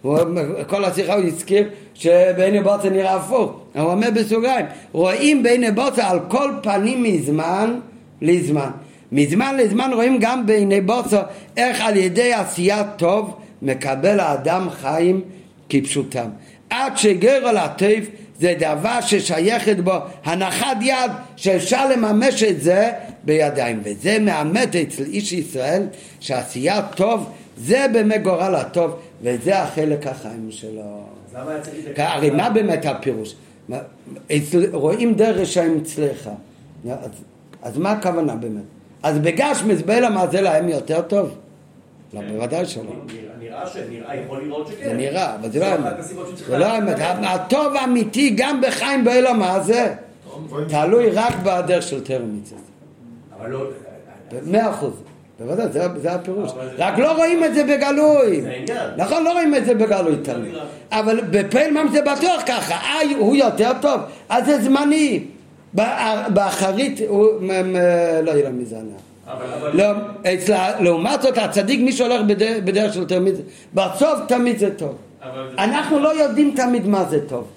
הוא, כל השיחה הוא הזכיר שבעיני בוסו נראה הפוך. הוא אומר בסוגריים, רואים בעיני בוסו על כל פנים מזמן לזמן. מזמן לזמן רואים גם בעיני בוסו איך על ידי עשיית טוב מקבל האדם חיים כפשוטם. עד שגר על הטף זה דבר ששייכת בו הנחת יד שאפשר לממש את זה בידיים וזה מאמת אצל איש ישראל שעשייה טוב זה באמת גורל הטוב וזה החלק החיים שלו. הרי מה באמת הפירוש? רואים דרך רשעים אצלך אז, אז מה הכוונה באמת? אז בגשמס באלה זה להם יותר טוב? לא, בוודאי שלא. נראה שנראה, יכול לראות שכן. זה נראה, אבל זה לא האמת. זה לא האמת. הטוב האמיתי גם בחיים באלו מה זה? תלוי רק בדרך של תרמיצס. אבל לא... מאה אחוז. בוודאי, זה הפירוש. רק לא רואים את זה בגלוי. זה. נכון, לא רואים את זה בגלוי תלוי. אבל בפעיל ממש זה בטוח ככה. אה, הוא יותר טוב, אז זה זמני. באחרית הוא לא יהיה לו מזנח. לא, אצלה, לעומת זאת הצדיק מי שהולך בדרך, בדרך של תמיד, בסוף תמיד זה טוב. אנחנו לא יודעים תמיד מה זה טוב.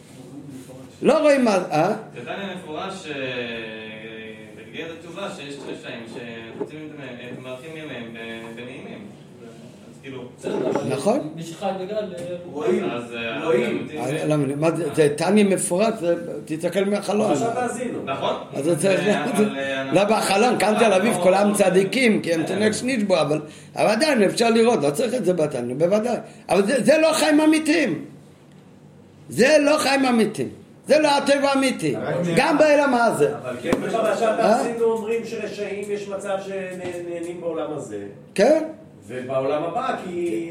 לא רואים מה... אה? זה דניה מפורש בגלל התשובה שיש רשעים ימיהם כאילו... נכון. מי שחי בגל... רואים, אז רואים. אה, לא, מה זה- זה טניה מפורט, זה- תסתכל מהחלון. עכשיו תאזינו. נכון. אז זה צריך... אבל, אה, לא בחלון, כאן תל אביב כולם צדיקים, כי הם תנק שנישבו, אבל אבל עדיין אפשר לראות, לא צריך את זה בתניא, בוודאי. אבל זה- זה לא חיים אמיתיים. זה לא חיים אמיתיים. זה לא הטבע האמיתי. גם באלם הזה. אבל כן, בפרשת אה? תאזינו אומרים שרשעים יש מצב שנהנים בעולם הזה, כן? ובעולם הבא, כי...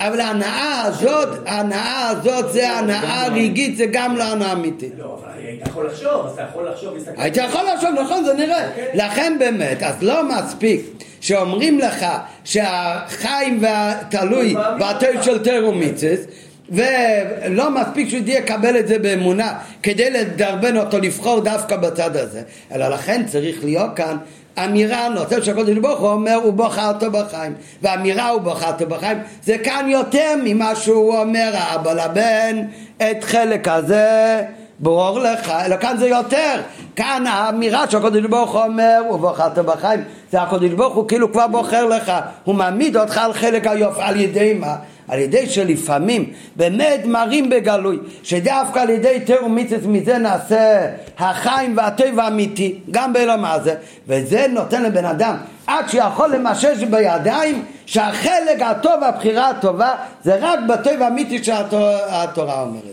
אבל ההנאה הזאת, ההנאה הזאת זה הנאה רגעית, זה גם לא הנאה אמיתית. לא, אבל היית יכול לחשוב, אז אתה יכול לחשוב. היית יכול לחשוב, נכון, זה נראה. לכן באמת, אז לא מספיק שאומרים לך שהחיים והתלוי והתלוי של תרומיצס, ולא מספיק שהוא יקבל את זה באמונה כדי לדרבן אותו לבחור דווקא בצד הזה, אלא לכן צריך להיות כאן אמירה נושא שהקדוש ברוך הוא אומר הוא בחרת בחיים ואמירה הוא בחרת בחיים זה כאן יותר ממה שהוא אומר האבא לבן את חלק הזה ברור לך, אלא כאן זה יותר. כאן האמירה שהקדוש ברוך הוא אומר, ובחרת בחיים, זה הקדוש ברוך הוא כאילו כבר בוחר לך, הוא מעמיד אותך על חלק היופי, על ידי מה? על ידי שלפעמים באמת מראים בגלוי, שדווקא על ידי תיאור מיצס מזה נעשה החיים והטבע האמיתי, גם בעולם הזה, וזה נותן לבן אדם עד שיכול למשש בידיים שהחלק הטוב והבחירה הטובה זה רק בטבע האמיתי שהתורה אומרת. אבל אם זה ככה, אבל... אבל-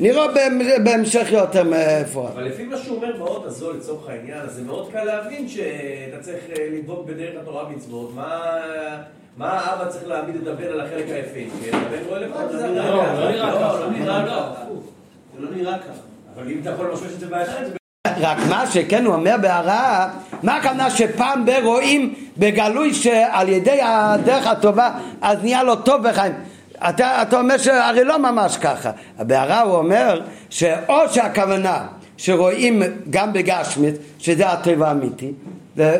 נראה בהמ- בהמשך יותר מפורט. אבל לפי מה שהוא אומר מאוד הזול לצורך העניין, אז זה מאוד קל להבין שאתה צריך אה, לדבוק בדרך התורה ומצוות. מה... מה האבא צריך להעמיד הבן על החלק היפה? כן, הבן רואה לבד, זה לא, הכל. לא נראה ככה, לא לא נראה נראה ככה. זה לא נראה ככה. אבל אם אתה יכול למשמש את זה בעיניים, זה רק מה שכן הוא אומר בהערה, מה הכוונה שפעם ברואים בגלוי שעל ידי הדרך הטובה אז נהיה לו טוב בחיים. אתה, אתה אומר שהרי לא ממש ככה. בהערה הוא אומר שאו שהכוונה שרואים גם בגשמית, שזה הטבע האמיתי,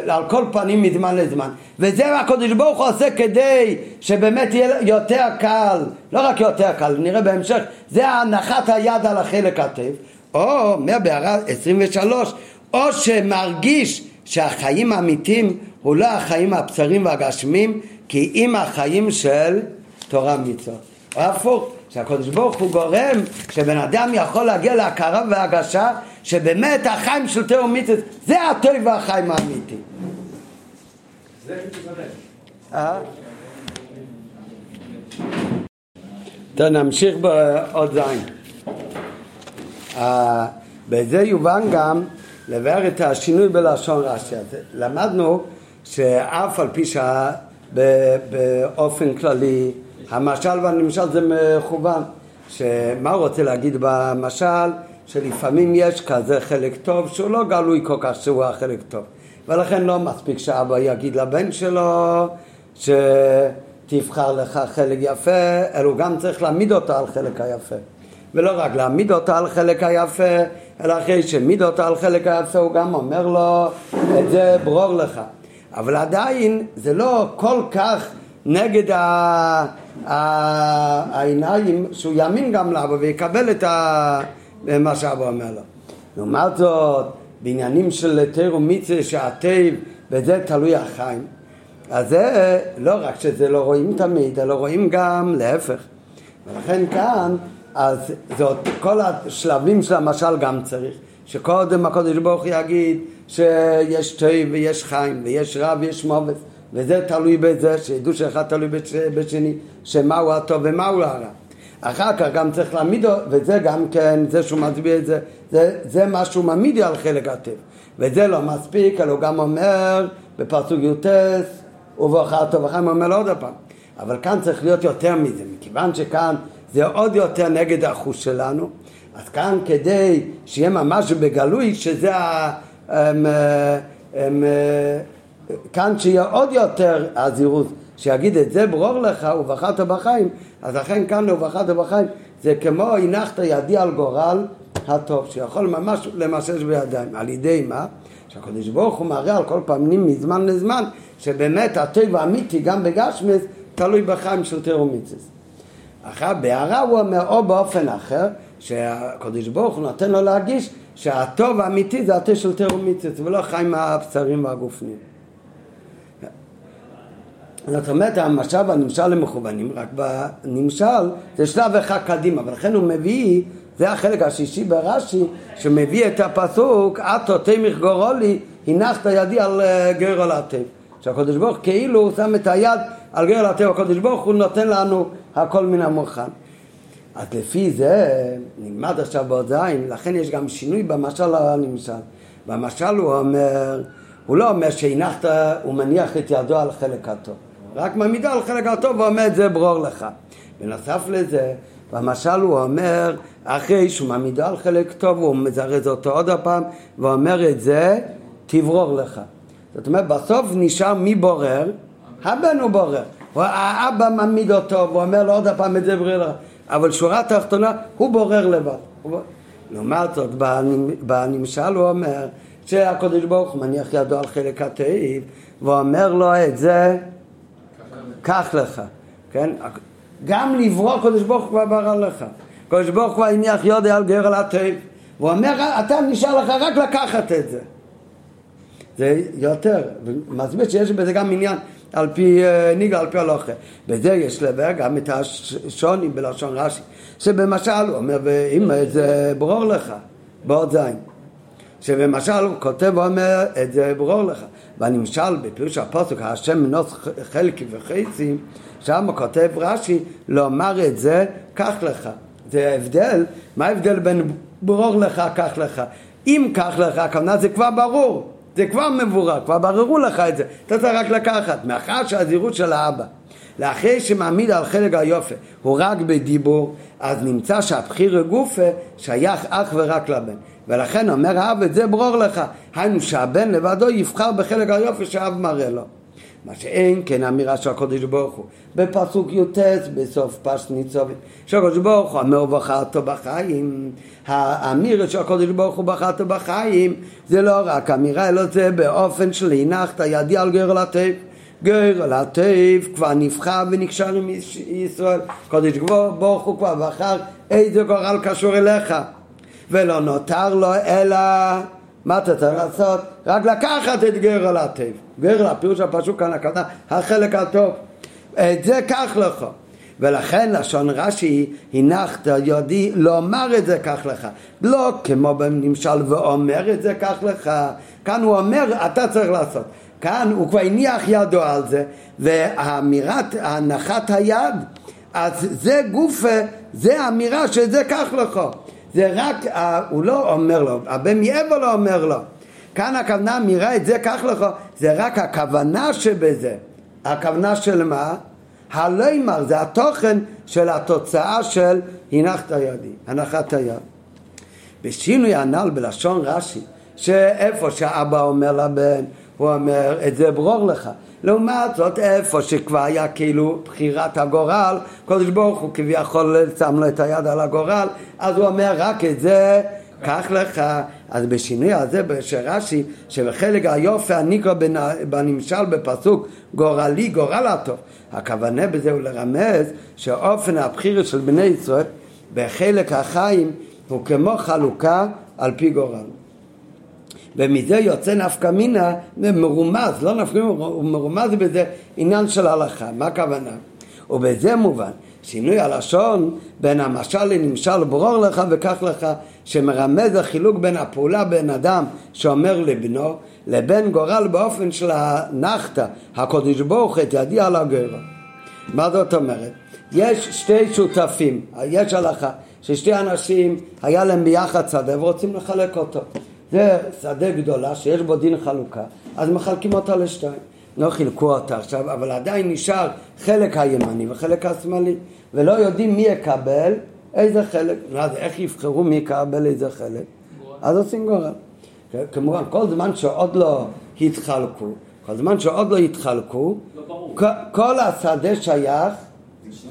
על כל פנים מזמן לזמן. וזה הקדוש ברוך הוא עושה כדי שבאמת יהיה יותר קל, לא רק יותר קל, נראה בהמשך, זה הנחת היד על החלק הטב, או, אומר בהערה 23, או שמרגיש שהחיים האמיתיים הוא לא החיים הבשרים והגשמים, כי אם החיים של תורה מצוות. או הפוך, שהקדוש ברוך הוא גורם שבן אדם יכול להגיע להכרה והרגשה שבאמת החיים של תאו מיתוס זה הטוב והחיים האמיתי. אה? טוב, נמשיך בעוד זין. אה, בזה יובן גם לבאר את השינוי בלשון רש"י. אז למדנו שאף על פי שבאופן כללי המשל והנמשל זה מכוון. שמה הוא רוצה להגיד במשל? שלפעמים יש כזה חלק טוב שהוא לא גלוי כל כך שהוא החלק טוב. ולכן לא מספיק שאבא יגיד לבן שלו שתבחר לך חלק יפה, אלא הוא גם צריך להעמיד אותו על חלק היפה. ולא רק להעמיד אותו על חלק היפה, אלא אחרי שהעמיד אותו על חלק היפה הוא גם אומר לו את זה ברור לך. אבל עדיין זה לא כל כך נגד ה... העיניים שהוא יאמין גם לאבא ויקבל את. מה שאבא אומר לו. לעומת זאת, בעניינים של תיר ומצווה שהטייב, בזה תלוי החיים. אז זה לא רק שזה לא רואים תמיד, אלא רואים גם להפך. ולכן כאן, אז זאת, כל השלבים של המשל גם צריך. שקודם הקודש ברוך הוא יגיד שיש טוב ויש חיים ויש רע ויש מובץ וזה תלוי בזה, שידעו שאחד תלוי בש, בשני, שמהו הטוב ומהו הרע. אחר כך גם צריך להעמיד, וזה גם כן, זה שהוא מצביע את זה, זה, זה מה שהוא מעמיד על חלק הטבע. וזה לא מספיק, אלא הוא גם אומר בפסוק י"ט, ובאחר טוב וחיים, אומר לו עוד פעם. אבל כאן צריך להיות יותר מזה, מכיוון שכאן זה עוד יותר נגד החוש שלנו, אז כאן כדי שיהיה ממש בגלוי, שזה ה... הם, הם, כאן שיהיה עוד יותר הזירוז, שיגיד את זה ברור לך ובחרת בחיים, אז לכן כאן ובחרת בחיים זה כמו הנחת ידי על גורל הטוב, שיכול ממש למשש בידיים. על ידי מה? שהקדוש ברוך הוא מראה על כל פעמים מזמן לזמן שבאמת הטוב האמיתי גם בגשמס תלוי בחיים של תירומיצס. אחר בהערה הוא אומר או באופן אחר שהקדוש ברוך הוא נותן לו להגיש שהטוב האמיתי זה הטוב של תירומיצס ולא חיים הבשרים והגופנים. זאת אומרת, המשל והנמשל הם מכוונים, רק בנמשל זה שלב אחד קדימה, ולכן הוא מביא, זה החלק השישי ברש"י, שמביא את הפסוק, עטו תמך גורולי, הנחת ידי על אה, גרול הטב. שהקדוש ברוך כאילו הוא שם את היד על גרול הטב, הקדוש ברוך הוא נותן לנו הכל מן המוכן. אז לפי זה, נלמד עכשיו בעוד זין, לכן יש גם שינוי במשל הנמשל. במשל הוא אומר, הוא לא אומר שהנחת, הוא מניח את ידו על חלק הטוב. רק מעמידה על חלק הטוב ואומר את זה ברור לך. בנוסף לזה, במשל הוא אומר, אחרי שהוא מעמידו על חלק טוב, הוא מזרז אותו עוד הפעם, ואומר את זה, תברור לך. זאת אומרת, בסוף נשאר מי בורר? הבן הוא בורר. האבא מעמיד אותו, ואומר לו עוד הפעם את זה ברור לך. אבל שורה תחתונה, הוא בורר לבד. לעומת זאת, בנמשל הוא אומר שהקדוש ברוך הוא מניח ידו על חלק התאיב, ואומר לו את זה קח לך, כן? גם לברוא הקדוש ברוך הוא כבר ברא לך. הקדוש ברוך הוא הניח יודע על גר על הטייב. והוא אומר, אתה נשאר לך רק לקחת את זה. זה יותר, ומסביר שיש בזה גם עניין על פי אה, ניגה, על פי הלוכה. בזה יש לבאר גם את השוני בלשון רש"י, שבמשל הוא אומר, ואם זה ברור לך, בעוד זין. שבמשל הוא כותב ואומר את זה ברור לך. והנמשל בפירוש הפוסק, השם מנוס חלקי וחצי, שם כותב רש"י, לומר את זה, קח לך. זה ההבדל, מה ההבדל בין ברור לך, קח לך? אם קח לך, הכוונה זה כבר ברור, זה כבר מבורר, כבר בררו לך את זה, אתה צריך רק לקחת, מאחר שהזהירות של האבא, לאחרי שמעמיד על חלק היופי, הוא רק בדיבור, אז נמצא שהבחיר גופה שייך אך ורק לבן. ולכן אומר האב את זה ברור לך, היינו שהבן לבדו יבחר בחלק היופי שהאב מראה לו. מה שאין כן אמירה של הקודש ברוך הוא. בפסוק י"ט בסוף פשט ניצובת, שהקודש ברוך הוא אומר בחרתו בחיים. האמירה של הקודש ברוך הוא בחרתו בחיים זה לא רק אמירה, אלא זה באופן של הנחת ידי על גר לטף. גר לטף כבר נבחר ונקשר עם ישראל. קודש ברוך הוא כבר בחר איזה גורל קשור אליך. ולא נותר לו אלא מה אתה צריך לעשות? רק לקחת את גר הטב. גר הפירוש הפשוט כאן הכוונה, החלק הטוב. את זה קח לך. ולכן לשון רש"י הנחת יודי לומר את זה כך לך לא כמו בנמשל ואומר את זה כך לך כאן הוא אומר אתה צריך לעשות כאן הוא כבר הניח ידו על זה והאמירת הנחת היד אז זה גוף, זה אמירה שזה כך לך זה רק, הוא לא אומר לו, הבן מאיפה לא אומר לו כאן הכוונה אמירה את זה כך לך זה רק הכוונה שבזה הכוונה של מה? הלימר זה התוכן של התוצאה של הנחת ידי, הנחת היד. בשינוי הנ"ל בלשון רש"י, שאיפה שאבא אומר לבן, הוא אומר את זה ברור לך. לעומת זאת איפה שכבר היה כאילו בחירת הגורל, קודש ברוך הוא כביכול שם לו את היד על הגורל, אז הוא אומר רק את זה קח לך, אז בשינוי הזה של רש"י, שבחלק היופי הנקרא בנמשל בפסוק גורלי גורל הטוב, הכוונה בזה הוא לרמז שאופן הבחירה של בני ישראל בחלק החיים הוא כמו חלוקה על פי גורל. ומזה יוצא נפקא מינה מרומז, לא נפקא מינה, הוא מרומז בזה עניין של הלכה, מה הכוונה? ובזה מובן שינוי הלשון בין המשל לנמשל ברור לך וכך לך שמרמז החילוק בין הפעולה בין אדם שאומר לבנו לבין גורל באופן של הנחתה הקודש ברוך את ידי על הגרו מה זאת אומרת? יש שתי שותפים, יש הלכה ששתי אנשים היה להם ביחד שדה ורוצים לחלק אותו זה שדה גדולה שיש בו דין חלוקה אז מחלקים אותה לשתיים לא חילקו אותה עכשיו, אבל עדיין נשאר חלק הימני וחלק השמאלי, ולא יודעים מי יקבל איזה חלק. אז איך יבחרו מי יקבל איזה חלק? אז עושים גורל. כמובן, כל זמן שעוד לא התחלקו, כל זמן שעוד לא התחלקו, כל השדה שייך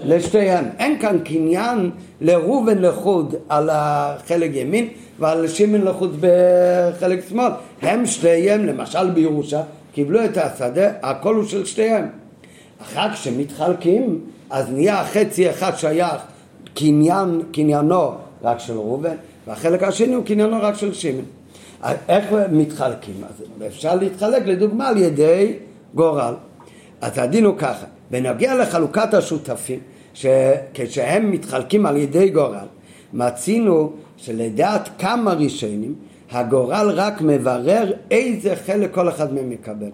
לשתיהם. אין כאן קניין לראובן לחוד על החלק ימין ועל שמן לחוד בחלק שמאל. הם שתיהם, למשל בירושה, קיבלו את השדה, הכל הוא של שתיהם. אחר כשמתחלקים, אז נהיה חצי אחד שייך קניין, קניינו רק של ראובן, והחלק השני הוא קניינו רק של שמן. איך מתחלקים? אז אפשר להתחלק לדוגמה על ידי גורל. אז הדין הוא ככה, בנוגע לחלוקת השותפים, שכשהם מתחלקים על ידי גורל, מצינו שלדעת כמה ראשונים הגורל רק מברר איזה חלק כל אחד מהם יקבל.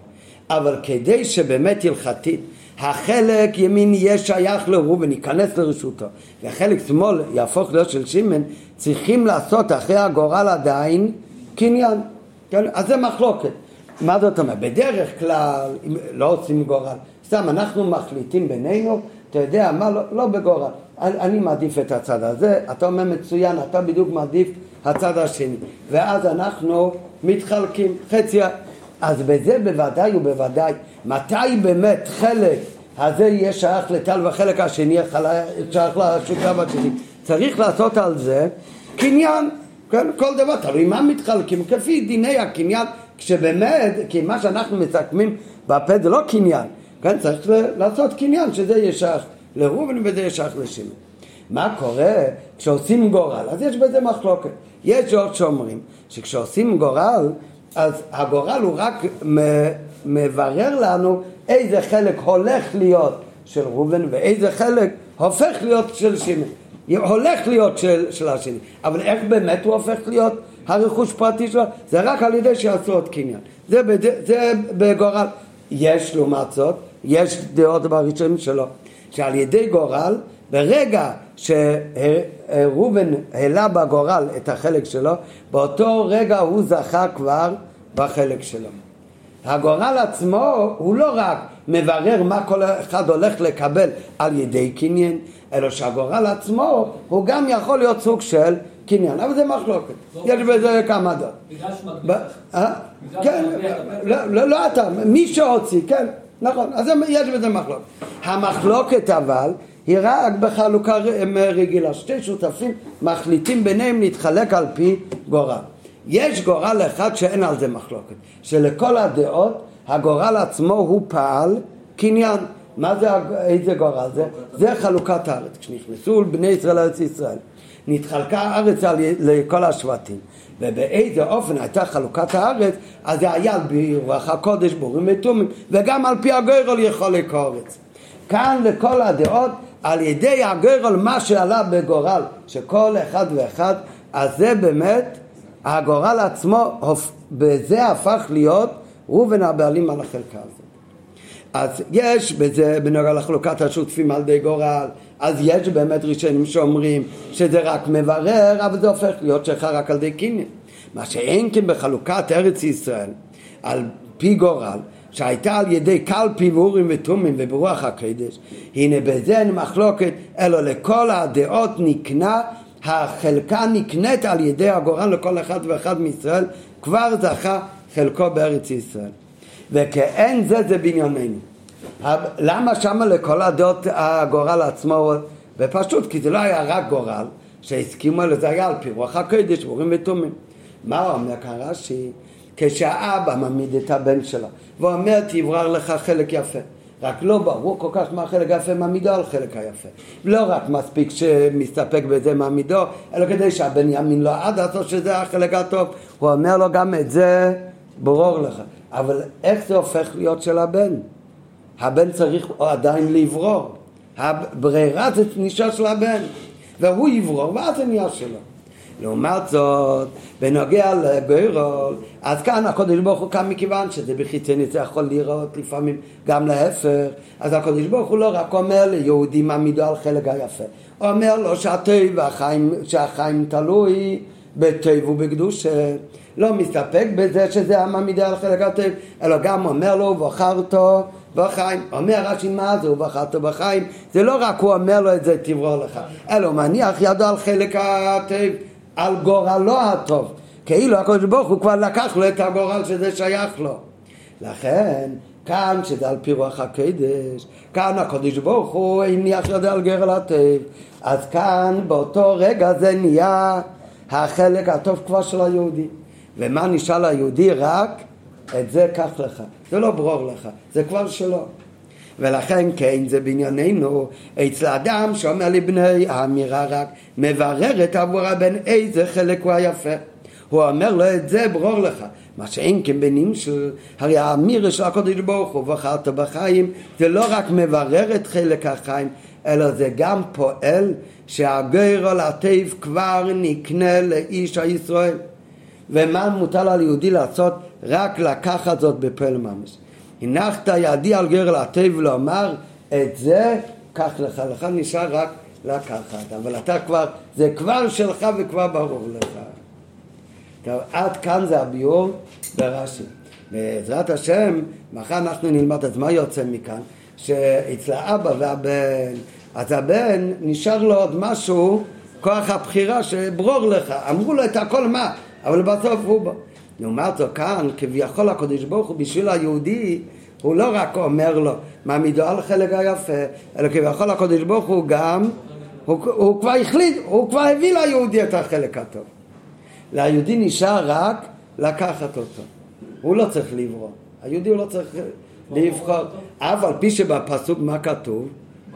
אבל כדי שבאמת הלכתית החלק ימין יהיה שייך לראובן, ייכנס לרשותו, והחלק שמאל יהפוך להיות של שמן, צריכים לעשות אחרי הגורל עדיין קניין. כן? אז זה מחלוקת. מה זאת אומרת? בדרך כלל, לא עושים גורל, סתם אנחנו מחליטים בינינו, אתה יודע מה, לא, לא בגורל. אני מעדיף את הצד הזה, אתה אומר מצוין, אתה בדיוק מעדיף הצד השני. ואז אנחנו מתחלקים, חצי... אז בזה בוודאי ובוודאי, מתי באמת חלק הזה יהיה שייך לטל והחלק השני שייך לשותף השני? צריך לעשות על זה קניין, כן? כל דבר, תלוי מה מתחלקים, כפי דיני הקניין, כשבאמת, כי מה שאנחנו מסכמים בפה זה לא קניין, כן? צריך לעשות קניין, שזה יהיה שייך לראובן וזה יהיה שייך לשמעון. מה קורה כשעושים גורל? אז יש בזה מחלוקת. יש עוד שאומרים שכשעושים גורל, אז הגורל הוא רק מברר לנו איזה חלק הולך להיות של ראובן ואיזה חלק הופך להיות של שמעון. הולך להיות של, של השני, אבל איך באמת הוא הופך להיות הרכוש פרטי שלו? זה רק על ידי שיעשו עוד קניין. זה, בד... זה בגורל. יש לעומת זאת, יש דעות בראשונים שלו, שעל ידי גורל ברגע שראובן העלה בגורל את החלק שלו, באותו רגע הוא זכה כבר בחלק שלו. הגורל עצמו הוא לא רק מברר מה כל אחד הולך לקבל על ידי קניין, אלא שהגורל עצמו הוא גם יכול להיות סוג של קניין, אבל זה מחלוקת, יש בזה כמה דעות. בגלל שהוא מגביר. אה? כן, לא, לא אתה, מי שהוציא, כן, נכון, אז יש בזה מחלוקת. המחלוקת אבל היא רק בחלוקה רגילה. שתי שותפים מחליטים ביניהם להתחלק על פי גורל. יש גורל אחד שאין על זה מחלוקת, שלכל הדעות הגורל עצמו הוא פעל קניין. מה זה, איזה גורל זה? זה חלוקת הארץ. כשנכנסו בני ישראל לארץ ישראל, נתחלקה הארץ לכל השבטים. ובאיזה אופן הייתה חלוקת הארץ, אז זה היה על פי רוח הקודש, בורים ותומים, וגם על פי הגוירול יכול לקורץ. כאן לכל הדעות על ידי הגורל מה שעלה בגורל, שכל אחד ואחד, אז זה באמת, הגורל עצמו, בזה הפך להיות ראובן הבעלים על החלקה הזאת. אז יש בזה, בנוגע לחלוקת השותפים על ידי גורל, אז יש באמת ראשונים שאומרים שזה רק מברר, אבל זה הופך להיות שלך רק על ידי קניין. מה שאין כן בחלוקת ארץ ישראל על פי גורל, שהייתה על ידי קלפי ואורים ותומים וברוח הקדש, הנה בזה אין מחלוקת, אלא לכל הדעות נקנה, החלקה נקנית על ידי הגורל לכל אחד ואחד מישראל, כבר זכה חלקו בארץ ישראל. וכאין זה זה בנייננו. למה שמה לכל הדעות הגורל עצמו, ופשוט כי זה לא היה רק גורל, שהסכימו לזה היה על פי רוח הקדש, אורים ותומים. מה אומר כאן רש"י? כשהאבא מעמיד את הבן שלו ואומר תברר לך חלק יפה רק לא ברור כל כך מה החלק היפה מעמידו על חלק היפה לא רק מספיק שמסתפק בזה מעמידו אלא כדי שהבן יאמין לו עד הסוף שזה החלק הטוב הוא אומר לו גם את זה ברור לך אבל איך זה הופך להיות של הבן? הבן צריך עדיין לברור. הברירה זה תנישה של הבן והוא יברור ואז זה נהיה שלו לעומת זאת, בנוגע לגוירול, אז כאן הקודש ברוך הוא קם מכיוון שזה בחיצוני, זה יכול לראות לפעמים גם להפך, אז הקודש ברוך הוא לא רק אומר ליהודי מעמידו על חלק היפה, הוא אומר לו שהטוב והחיים, שהחיים תלוי בטוב ובקדושה, לא מסתפק בזה שזה המעמידו על חלק הטוב, אלא גם אומר לו ובחרתו בחיים. אומר רש"י מה זה ובחרת בחיים, זה לא רק הוא אומר לו את זה תברור לך, אלא הוא מניח ידו על חלק הטוב על גורלו הטוב. כאילו הקדוש ברוך הוא כבר לקח לו את הגורל שזה שייך לו. לכן, כאן שזה על פי רוח הקדש, כאן הקדוש ברוך הוא הניח ידו על גרל הטוב. אז כאן באותו רגע זה נהיה החלק הטוב כבר של היהודי. ומה נשאר ליהודי? רק את זה קח לך. זה לא ברור לך, זה כבר שלו. ולכן כן זה בענייננו אצל אדם שאומר לבני האמירה רק מבררת עבור הבן איזה חלק הוא היפה הוא אומר לו את זה ברור לך מה שאין כן בנים של הרי האמירה של הקודש ברוך הוא בחרת בחיים זה לא רק מברר את חלק החיים אלא זה גם פועל שהגר הטב כבר נקנה לאיש הישראל ומה מוטל על יהודי לעשות? רק לקחת זאת בפועל ממש הנחת ידי על גרל הטוב ולומר את זה, קח לך, לך נשאר רק לקחת, אבל אתה כבר, זה כבר שלך וכבר ברור לך. טוב, עד כאן זה הביאור ברש"י. בעזרת השם, מחר אנחנו נלמד, אז מה יוצא מכאן? שאצל האבא והבן, אז הבן נשאר לו עוד משהו, כוח הבחירה שברור לך, אמרו לו את הכל מה, אבל בסוף הוא בא. לעומת זאת כאן, כביכול הקדוש ברוך הוא בשביל היהודי, הוא לא רק אומר לו, מעמידו על חלק היפה, אלא כביכול הקדוש ברוך הוא גם, הוא, הוא כבר החליט, הוא כבר הביא ליהודי את החלק הטוב. ליהודי נשאר רק לקחת אותו. הוא לא צריך לברוא. היהודי הוא לא צריך לבחור. אף על פי שבפסוק מה כתוב?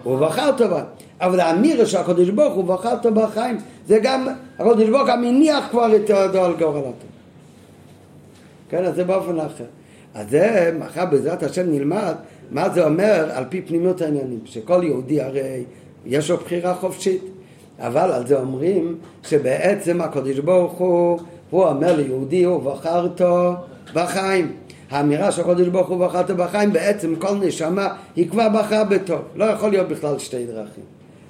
הוא בחר טובה. אבל האמירה של הקדוש ברוך הוא בחר טובה בחיים, זה גם, הקדוש ברוך הוא מניח כבר את ידו על גורלתו. כן, אז זה באופן אחר. אז זה, מחר בעזרת השם נלמד מה זה אומר על פי פנימיות העניינים, שכל יהודי הרי יש לו בחירה חופשית, אבל על זה אומרים שבעצם הקדוש ברוך הוא, הוא אומר ליהודי, הוא בחר אותו בחיים. האמירה של הקדוש ברוך הוא בחר אותו בחיים, בעצם כל נשמה היא כבר בחרה בטוב, לא יכול להיות בכלל שתי דרכים.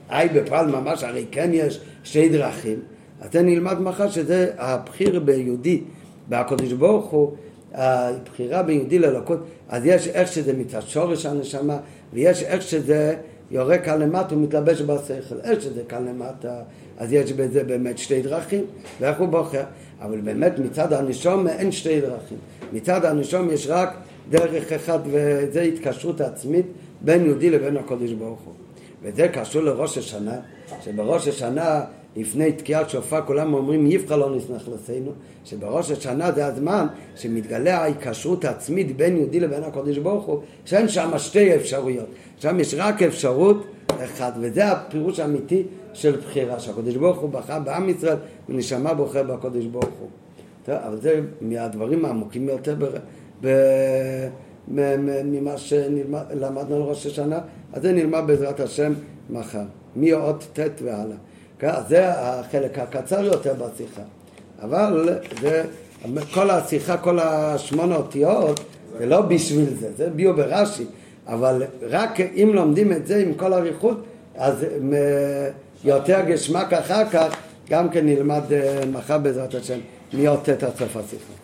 היי בפעל ממש, הרי כן יש שתי דרכים, אז זה נלמד מחר שזה הבחיר ביהודי, בהקדוש ברוך הוא, הבחירה בין יהודי ללקות, אז יש איך שזה מצד שורש הנשמה, ויש איך שזה יורק כאן למטה ומתלבש בשכל, איך שזה כאן למטה, אז יש בזה באמת שתי דרכים, ואיך הוא בוחר. אבל באמת מצד הנשום אין שתי דרכים. מצד הנשום יש רק דרך אחת, וזה התקשרות עצמית בין יהודי לבין הקודש ברוך הוא. וזה קשור לראש השנה, שבראש השנה לפני תקיעת שופר כולם אומרים יבחר לא נסנח לסינו שבראש השנה זה הזמן שמתגלה ההיקשרות העצמית בין יהודי לבין הקודש ברוך הוא שאין שם שתי אפשרויות. שם יש רק אפשרות אחת וזה הפירוש האמיתי של בחירה שהקודש ברוך הוא בחר בעם ישראל ונשמה בוחר בקודש ברוך הוא. טוב, אבל זה מהדברים העמוקים ביותר ב... ב... ממה שלמדנו על ראש השנה, אז זה נלמד בעזרת השם מחר, מאות ט' והלאה. כן, זה החלק הקצר יותר בשיחה. אבל זה, כל השיחה, כל השמונה אותיות, זה לא בשביל זה, זה ביו ברש"י, אבל רק אם לומדים את זה עם כל אריכות, אז יותר גשמק אחר כך, גם כן נלמד מחר בעזרת השם, מאות ט' עד סוף השיחה.